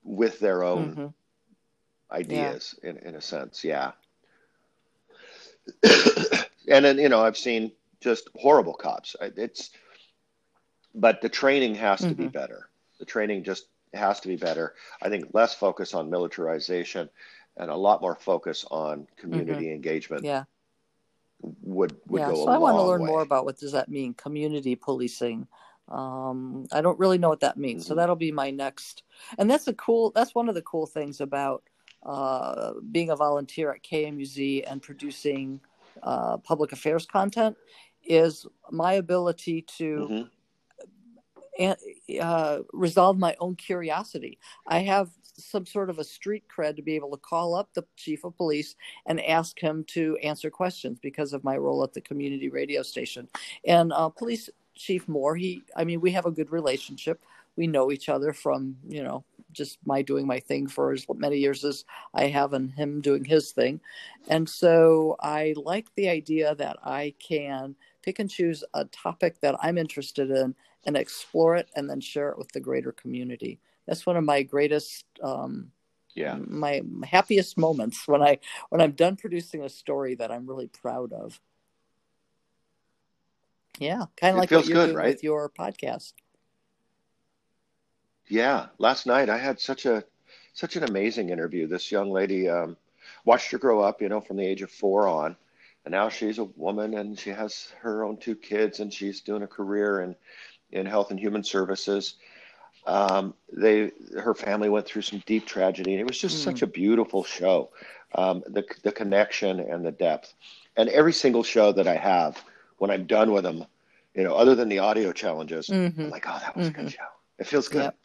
with their own mm-hmm. ideas yeah. in, in a sense. Yeah. (coughs) and then, you know, I've seen just horrible cops. It's, but the training has mm-hmm. to be mm-hmm. better. The training just has to be better. I think less focus on militarization and a lot more focus on community mm-hmm. engagement. Yeah. Would would yeah, go. So I want to learn way. more about what does that mean, community policing. Um, I don't really know what that means, mm-hmm. so that'll be my next. And that's a cool. That's one of the cool things about uh, being a volunteer at KMUZ and producing uh, public affairs content is my ability to mm-hmm. uh, resolve my own curiosity. I have some sort of a street cred to be able to call up the chief of police and ask him to answer questions because of my role at the community radio station. And uh, police chief Moore, he, I mean, we have a good relationship. We know each other from, you know, just my doing my thing for as many years as I have and him doing his thing. And so I like the idea that I can pick and choose a topic that I'm interested in and explore it and then share it with the greater community. That's one of my greatest um, yeah. my happiest moments when i when i'm done producing a story that i'm really proud of. Yeah kind of like you're good, right? with your podcast. Yeah last night i had such a such an amazing interview. This young lady um, watched her grow up you know from the age of four on and now she's a woman and she has her own two kids and she's doing a career in in health and human services um, they her family went through some deep tragedy. And it was just mm. such a beautiful show, um, the the connection and the depth. And every single show that I have, when I'm done with them, you know, other than the audio challenges, mm-hmm. I'm like, oh, that was mm-hmm. a good mm-hmm. show. It feels good. Yep.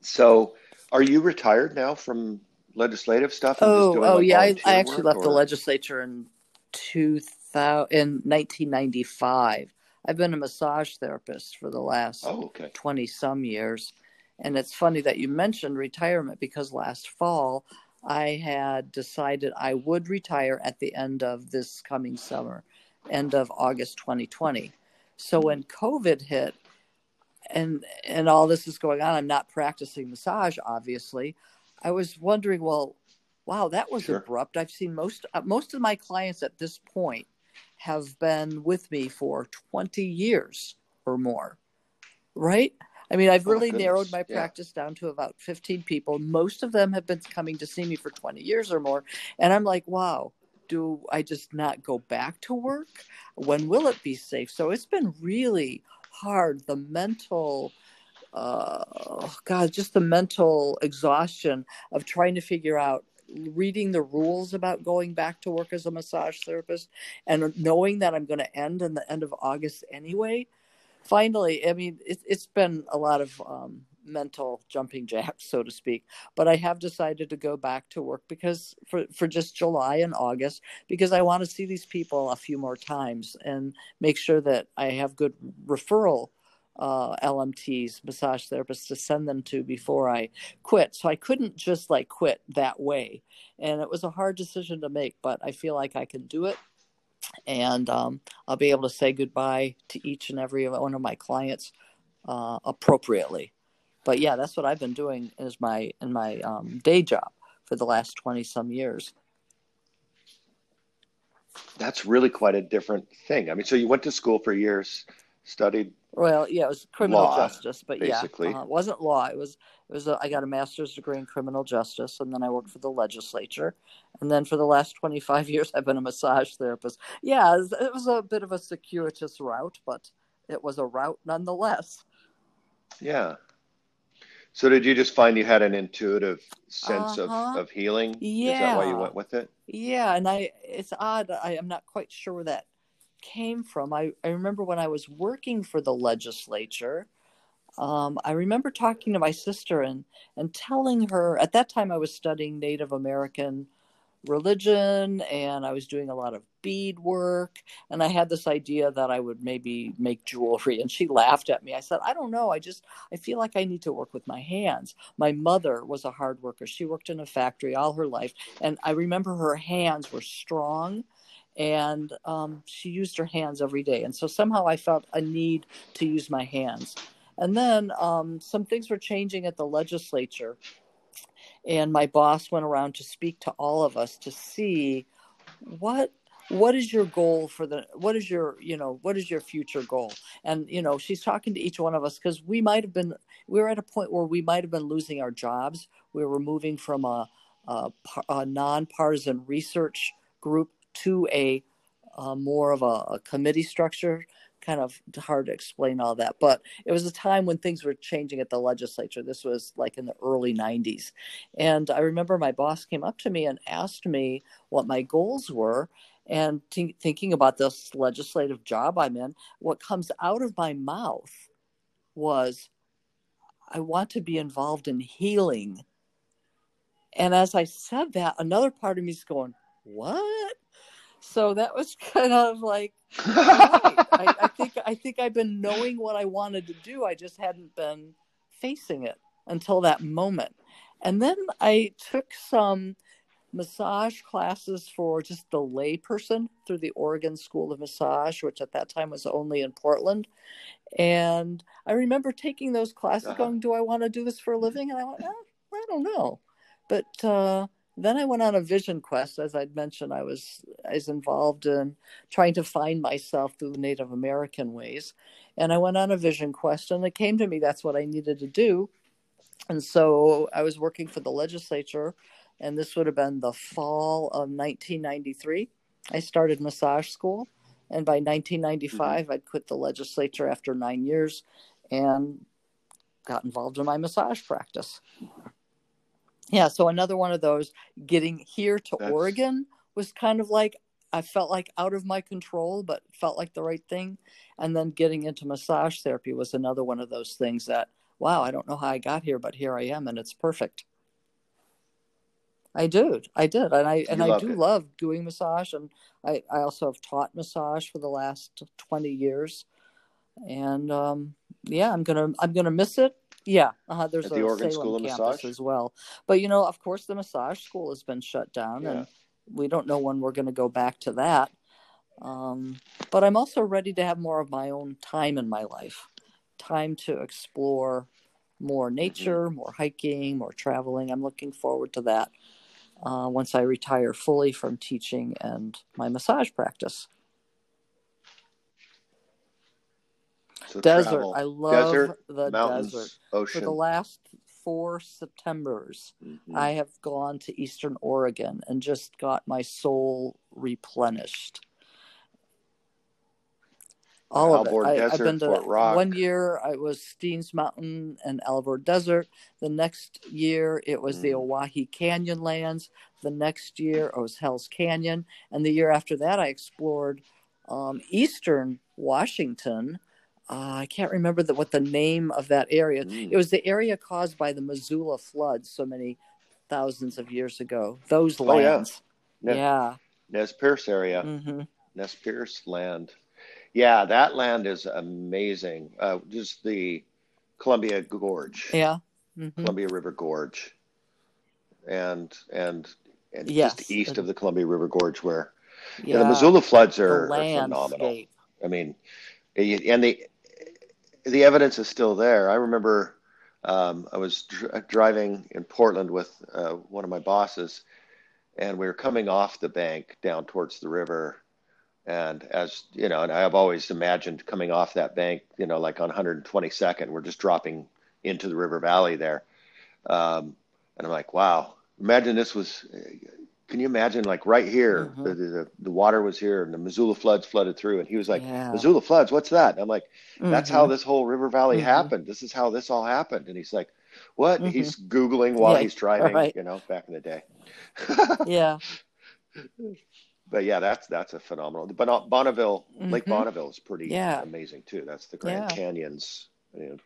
So, are you retired now from legislative stuff? oh, oh like yeah, I, I, actually left or? the legislature in 2000 in 1995. I've been a massage therapist for the last oh, okay. 20 some years. And it's funny that you mentioned retirement because last fall I had decided I would retire at the end of this coming summer, end of August 2020. So when COVID hit and and all this is going on, I'm not practicing massage obviously. I was wondering, well, wow, that was sure. abrupt. I've seen most uh, most of my clients at this point have been with me for 20 years or more, right? I mean, I've oh really narrowed my practice yeah. down to about 15 people. Most of them have been coming to see me for 20 years or more. And I'm like, wow, do I just not go back to work? When will it be safe? So it's been really hard. The mental, uh, God, just the mental exhaustion of trying to figure out reading the rules about going back to work as a massage therapist and knowing that I'm going to end in the end of August anyway. Finally, I mean, it, has been a lot of um, mental jumping jacks, so to speak. But I have decided to go back to work because for, for just July and August, because I want to see these people a few more times and make sure that I have good referral uh, LMTs, massage therapists, to send them to before I quit. So I couldn't just like quit that way. And it was a hard decision to make, but I feel like I can do it. And um, I'll be able to say goodbye to each and every one of my clients uh, appropriately. But yeah, that's what I've been doing as my in my um, day job for the last twenty some years. That's really quite a different thing. I mean, so you went to school for years, studied well, yeah, it was criminal law, justice, but basically. yeah, uh, it wasn't law. It was it was. A, I got a master's degree in criminal justice, and then I worked for the legislature, and then for the last twenty five (laughs) years, I've been a massage therapist. Yeah, it was a bit of a circuitous route, but it was a route nonetheless. Yeah. So did you just find you had an intuitive sense uh-huh. of, of healing? Yeah. Is that why you went with it? Yeah, and I it's odd. I am not quite sure where that came from. I, I remember when I was working for the legislature, um, I remember talking to my sister and, and telling her at that time I was studying Native American religion and I was doing a lot of bead work. And I had this idea that I would maybe make jewelry. And she laughed at me. I said, I don't know. I just, I feel like I need to work with my hands. My mother was a hard worker. She worked in a factory all her life. And I remember her hands were strong and um, she used her hands every day. And so somehow I felt a need to use my hands. And then um, some things were changing at the legislature, and my boss went around to speak to all of us to see what what is your goal for the what is your you know what is your future goal and you know she's talking to each one of us because we might have been we were at a point where we might have been losing our jobs we were moving from a, a, a nonpartisan research group to a uh, more of a, a, committee structure. Kind of hard to explain all that, but it was a time when things were changing at the legislature. This was like in the early 90s. And I remember my boss came up to me and asked me what my goals were. And t- thinking about this legislative job I'm in, what comes out of my mouth was I want to be involved in healing. And as I said that, another part of me is going, What? So that was (laughs) kind of like (laughs) right. I, I think I think I've been knowing what I wanted to do. I just hadn't been facing it until that moment. And then I took some massage classes for just the layperson through the Oregon School of Massage, which at that time was only in Portland. And I remember taking those classes, uh-huh. going, "Do I want to do this for a living?" And I went, oh, "I don't know," but uh, then I went on a vision quest. As I'd mentioned, I was I was involved in trying to find myself through the Native American ways, and I went on a vision quest, and it came to me that's what I needed to do. And so I was working for the legislature, and this would have been the fall of 1993. I started massage school, and by 1995, mm-hmm. I'd quit the legislature after nine years, and got involved in my massage practice yeah so another one of those getting here to That's... oregon was kind of like i felt like out of my control but felt like the right thing. And then getting into massage therapy was another one of those things that wow i don't know how i got here but here i am and it's perfect. I did i did and i and i do it. love doing massage and i i also have taught massage for the last 20 years. And um yeah i'm gonna i'm gonna miss it yeah, uh-huh. there's At a the Oregon Salem School of campus Massage as well. But you know, of course, the massage school has been shut down, yeah. and we don't know when we're going to go back to that. Um, but I'm also ready to have more of my own time in my life, time to explore more mm-hmm. nature, mm-hmm. more hiking, more traveling. I'm looking forward to that uh, once I retire fully from teaching and my massage practice. So desert. Travel. I love desert, the desert. Ocean. For the last four Septembers, mm-hmm. I have gone to Eastern Oregon and just got my soul replenished. All of it. I, have been to one year. I was Steens Mountain and Alvord Desert. The next year, it was mm. the Owyhee Canyon lands. The next year, it was Hell's Canyon, and the year after that, I explored um, Eastern Washington uh, I can't remember the, what the name of that area. Mm. It was the area caused by the Missoula floods so many thousands of years ago. Those lands. Oh, yeah. yeah. Nez Perce area. Mm-hmm. Nez Perce land. Yeah, that land is amazing. Uh, just the Columbia Gorge. Yeah. Mm-hmm. Columbia River Gorge. And and and yes. just east of the Columbia River Gorge where yeah. You know, the Missoula floods are, are phenomenal. I mean, and the the evidence is still there. I remember um, I was dr- driving in Portland with uh, one of my bosses, and we were coming off the bank down towards the river. And as you know, and I've always imagined coming off that bank, you know, like on 122nd, we're just dropping into the river valley there. Um, and I'm like, wow, imagine this was can you imagine like right here mm-hmm. the, the, the water was here and the missoula floods flooded through and he was like yeah. missoula floods what's that and i'm like that's mm-hmm. how this whole river valley mm-hmm. happened this is how this all happened and he's like what mm-hmm. he's googling while yeah, he's driving right. you know back in the day yeah (laughs) but yeah that's that's a phenomenal but bonneville lake mm-hmm. bonneville is pretty yeah. amazing too that's the grand canyons you know,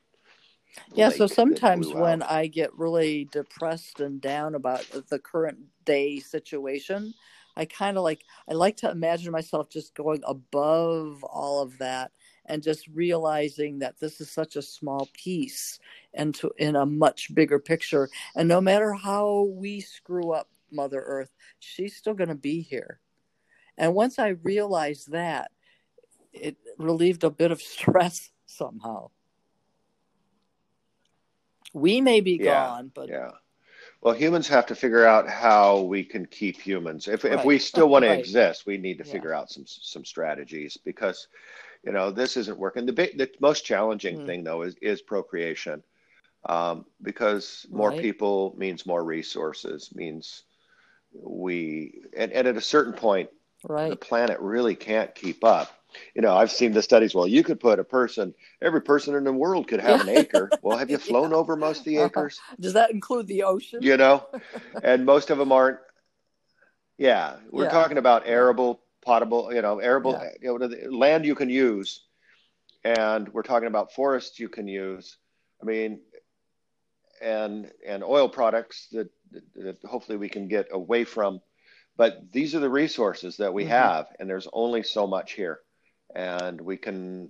yeah so sometimes when out. i get really depressed and down about the current day situation i kind of like i like to imagine myself just going above all of that and just realizing that this is such a small piece into in a much bigger picture. And no matter how we screw up mother earth she's still going to be here. And once i realized that it relieved a bit of (laughs) stress somehow we may be yeah, gone, but yeah. Well, humans have to figure out how we can keep humans. If right. if we still want right. to exist, we need to figure out some some strategies because, you know, this isn't working. The big, the most challenging mm. thing though is is procreation, um, because more right. people means more resources means we and, and at a certain point, right. the planet really can't keep up you know, I've seen the studies. Well, you could put a person, every person in the world could have an acre. (laughs) Well, have you flown yeah. over most of the uh-huh. acres? Does that include the ocean? You know, (laughs) and most of them aren't. Yeah, we're yeah. talking about arable, potable, you know, arable, yeah. you know, land you can use, and we're talking about forests you can use. I mean, and and oil products that, that hopefully we can get away from. But these are the resources that we mm-hmm. have, and there's only so much here, and we can.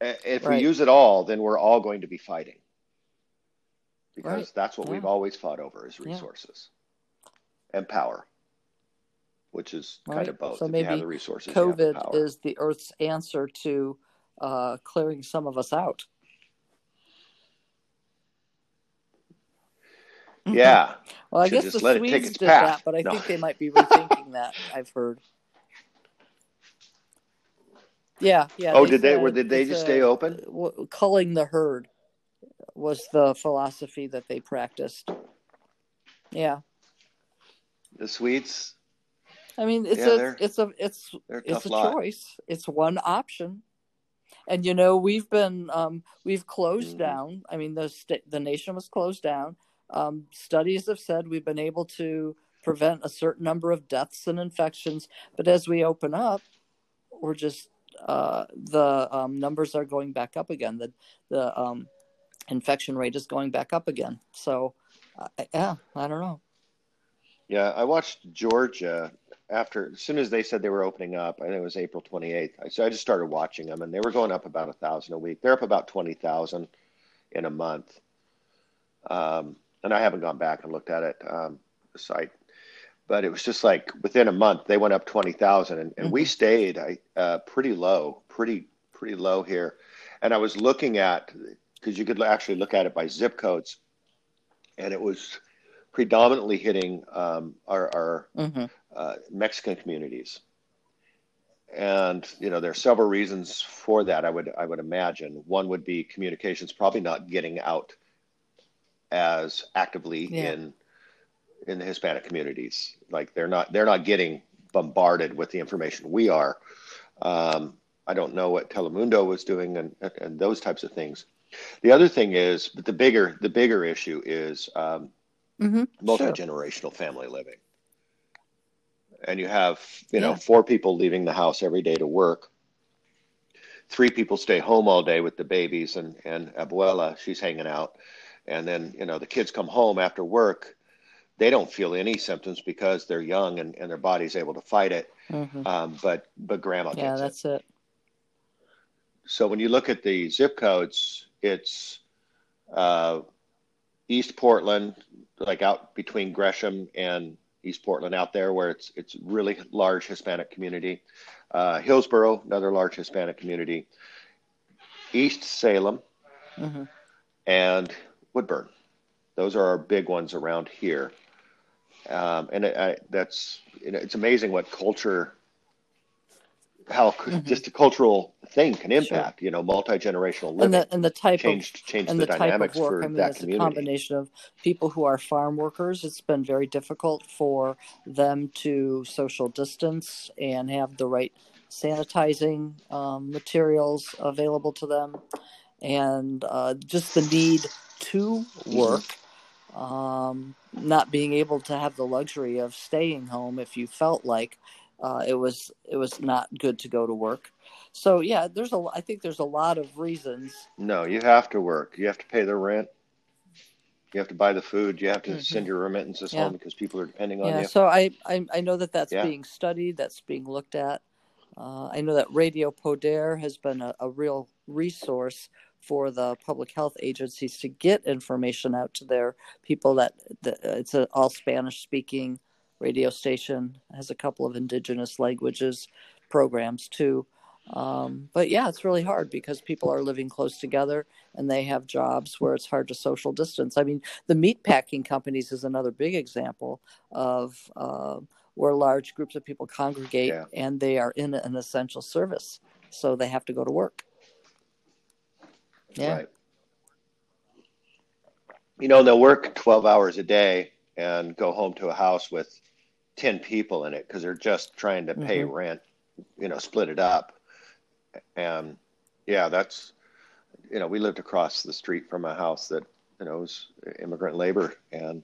If right. we use it all, then we're all going to be fighting, because right. that's what yeah. we've always fought over: is resources yeah. and power which is right. kind of both. So maybe the resources, COVID the is the Earth's answer to uh, clearing some of us out. Yeah. (laughs) well, I guess the Swedes did path. that, but I no. think they might be (laughs) rethinking that. I've heard. Yeah, yeah. Oh, they did they? Were did they just stay open? culling the herd was the philosophy that they practiced. Yeah. The Swedes I mean, it's yeah, a it's a it's it's a lot. choice. It's one option. And you know, we've been um, we've closed mm-hmm. down. I mean, the st- the nation was closed down. Um, studies have said we've been able to prevent a certain number of deaths and infections, but as we open up, we're just uh, the um, numbers are going back up again. The the um, infection rate is going back up again. So, uh, yeah, I don't know. Yeah, I watched Georgia after as soon as they said they were opening up, I think it was April 28th. So I just started watching them, and they were going up about a thousand a week. They're up about 20,000 in a month. Um, and I haven't gone back and looked at it, um, the site, but it was just like within a month they went up 20,000, and, and mm-hmm. we stayed uh, pretty low, pretty pretty low here. And I was looking at because you could actually look at it by zip codes, and it was predominantly hitting um, our, our mm-hmm. uh, Mexican communities. And you know there are several reasons for that. I would I would imagine one would be communications probably not getting out as actively yeah. in in the Hispanic communities. Like they're not they're not getting bombarded with the information we are. Um, I don't know what Telemundo was doing and and those types of things. The other thing is, but the bigger the bigger issue is um, mm-hmm. multi generational sure. family living. And you have, you know, yeah. four people leaving the house every day to work. Three people stay home all day with the babies and, and Abuela, she's hanging out. And then, you know, the kids come home after work. They don't feel any symptoms because they're young and, and their body's able to fight it. Mm-hmm. Um, but but grandma yeah, that's it. it. So when you look at the zip codes, it's uh, East Portland, like out between Gresham and East Portland, out there where it's it's really large Hispanic community. Uh, Hillsboro, another large Hispanic community. East Salem, mm-hmm. and Woodburn. Those are our big ones around here. Um, and I, that's you know, it's amazing what culture how mm-hmm. just a cultural thing can impact, sure. you know, multi generational living. And the, and the type changed, of changed and the, the type of work. I mean, it's community. a combination of people who are farm workers. It's been very difficult for them to social distance and have the right sanitizing um, materials available to them, and uh, just the need to work. Um, not being able to have the luxury of staying home if you felt like uh, it was it was not good to go to work. So yeah, there's a I think there's a lot of reasons. No, you have to work. You have to pay the rent. You have to buy the food. You have to mm-hmm. send your remittances yeah. home because people are depending on yeah, you. So I, I I know that that's yeah. being studied. That's being looked at. Uh, I know that Radio Poder has been a, a real resource for the public health agencies to get information out to their people that, that it's an all Spanish speaking radio station has a couple of indigenous languages programs too. Um, but yeah, it's really hard because people are living close together and they have jobs where it's hard to social distance. I mean, the meat packing companies is another big example of uh, where large groups of people congregate yeah. and they are in an essential service, so they have to go to work. Yeah. Right. You know, they'll work 12 hours a day and go home to a house with 10 people in it because they're just trying to pay mm-hmm. rent, you know, split it up. And yeah, that's, you know, we lived across the street from a house that, you know, was immigrant labor. And,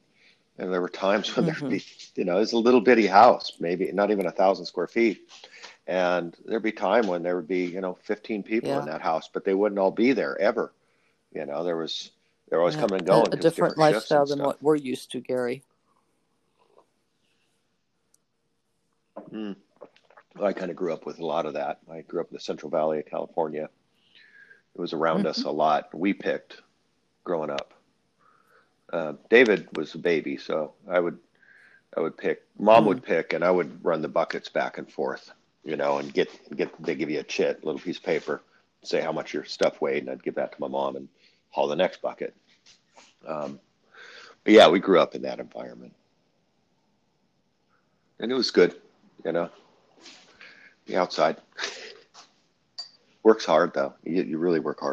and there were times when mm-hmm. there'd be, you know, it's a little bitty house, maybe not even a thousand square feet. And there'd be time when there would be you know 15 people Yeah. in that house, but they wouldn't all be there ever. You know, there was they're always Yeah, coming and a, going, a 'cause different shifts lifestyle than what we're used to, Gary. Mm. I kind of grew up with a lot of that. I grew up in the Central Valley of California. It was around us hmm a lot. We picked growing up. Uh, David was a baby, so I would I would pick. Mom Mm. would pick, and I would run the buckets back and forth, you know, and get get. They give you a chit, little piece of paper, say how much your stuff weighed, and I'd give that to my mom and haul the next bucket. Um, but yeah, we grew up in that environment, and it was good, you know. The outside (laughs) works hard though. You, you really work hard.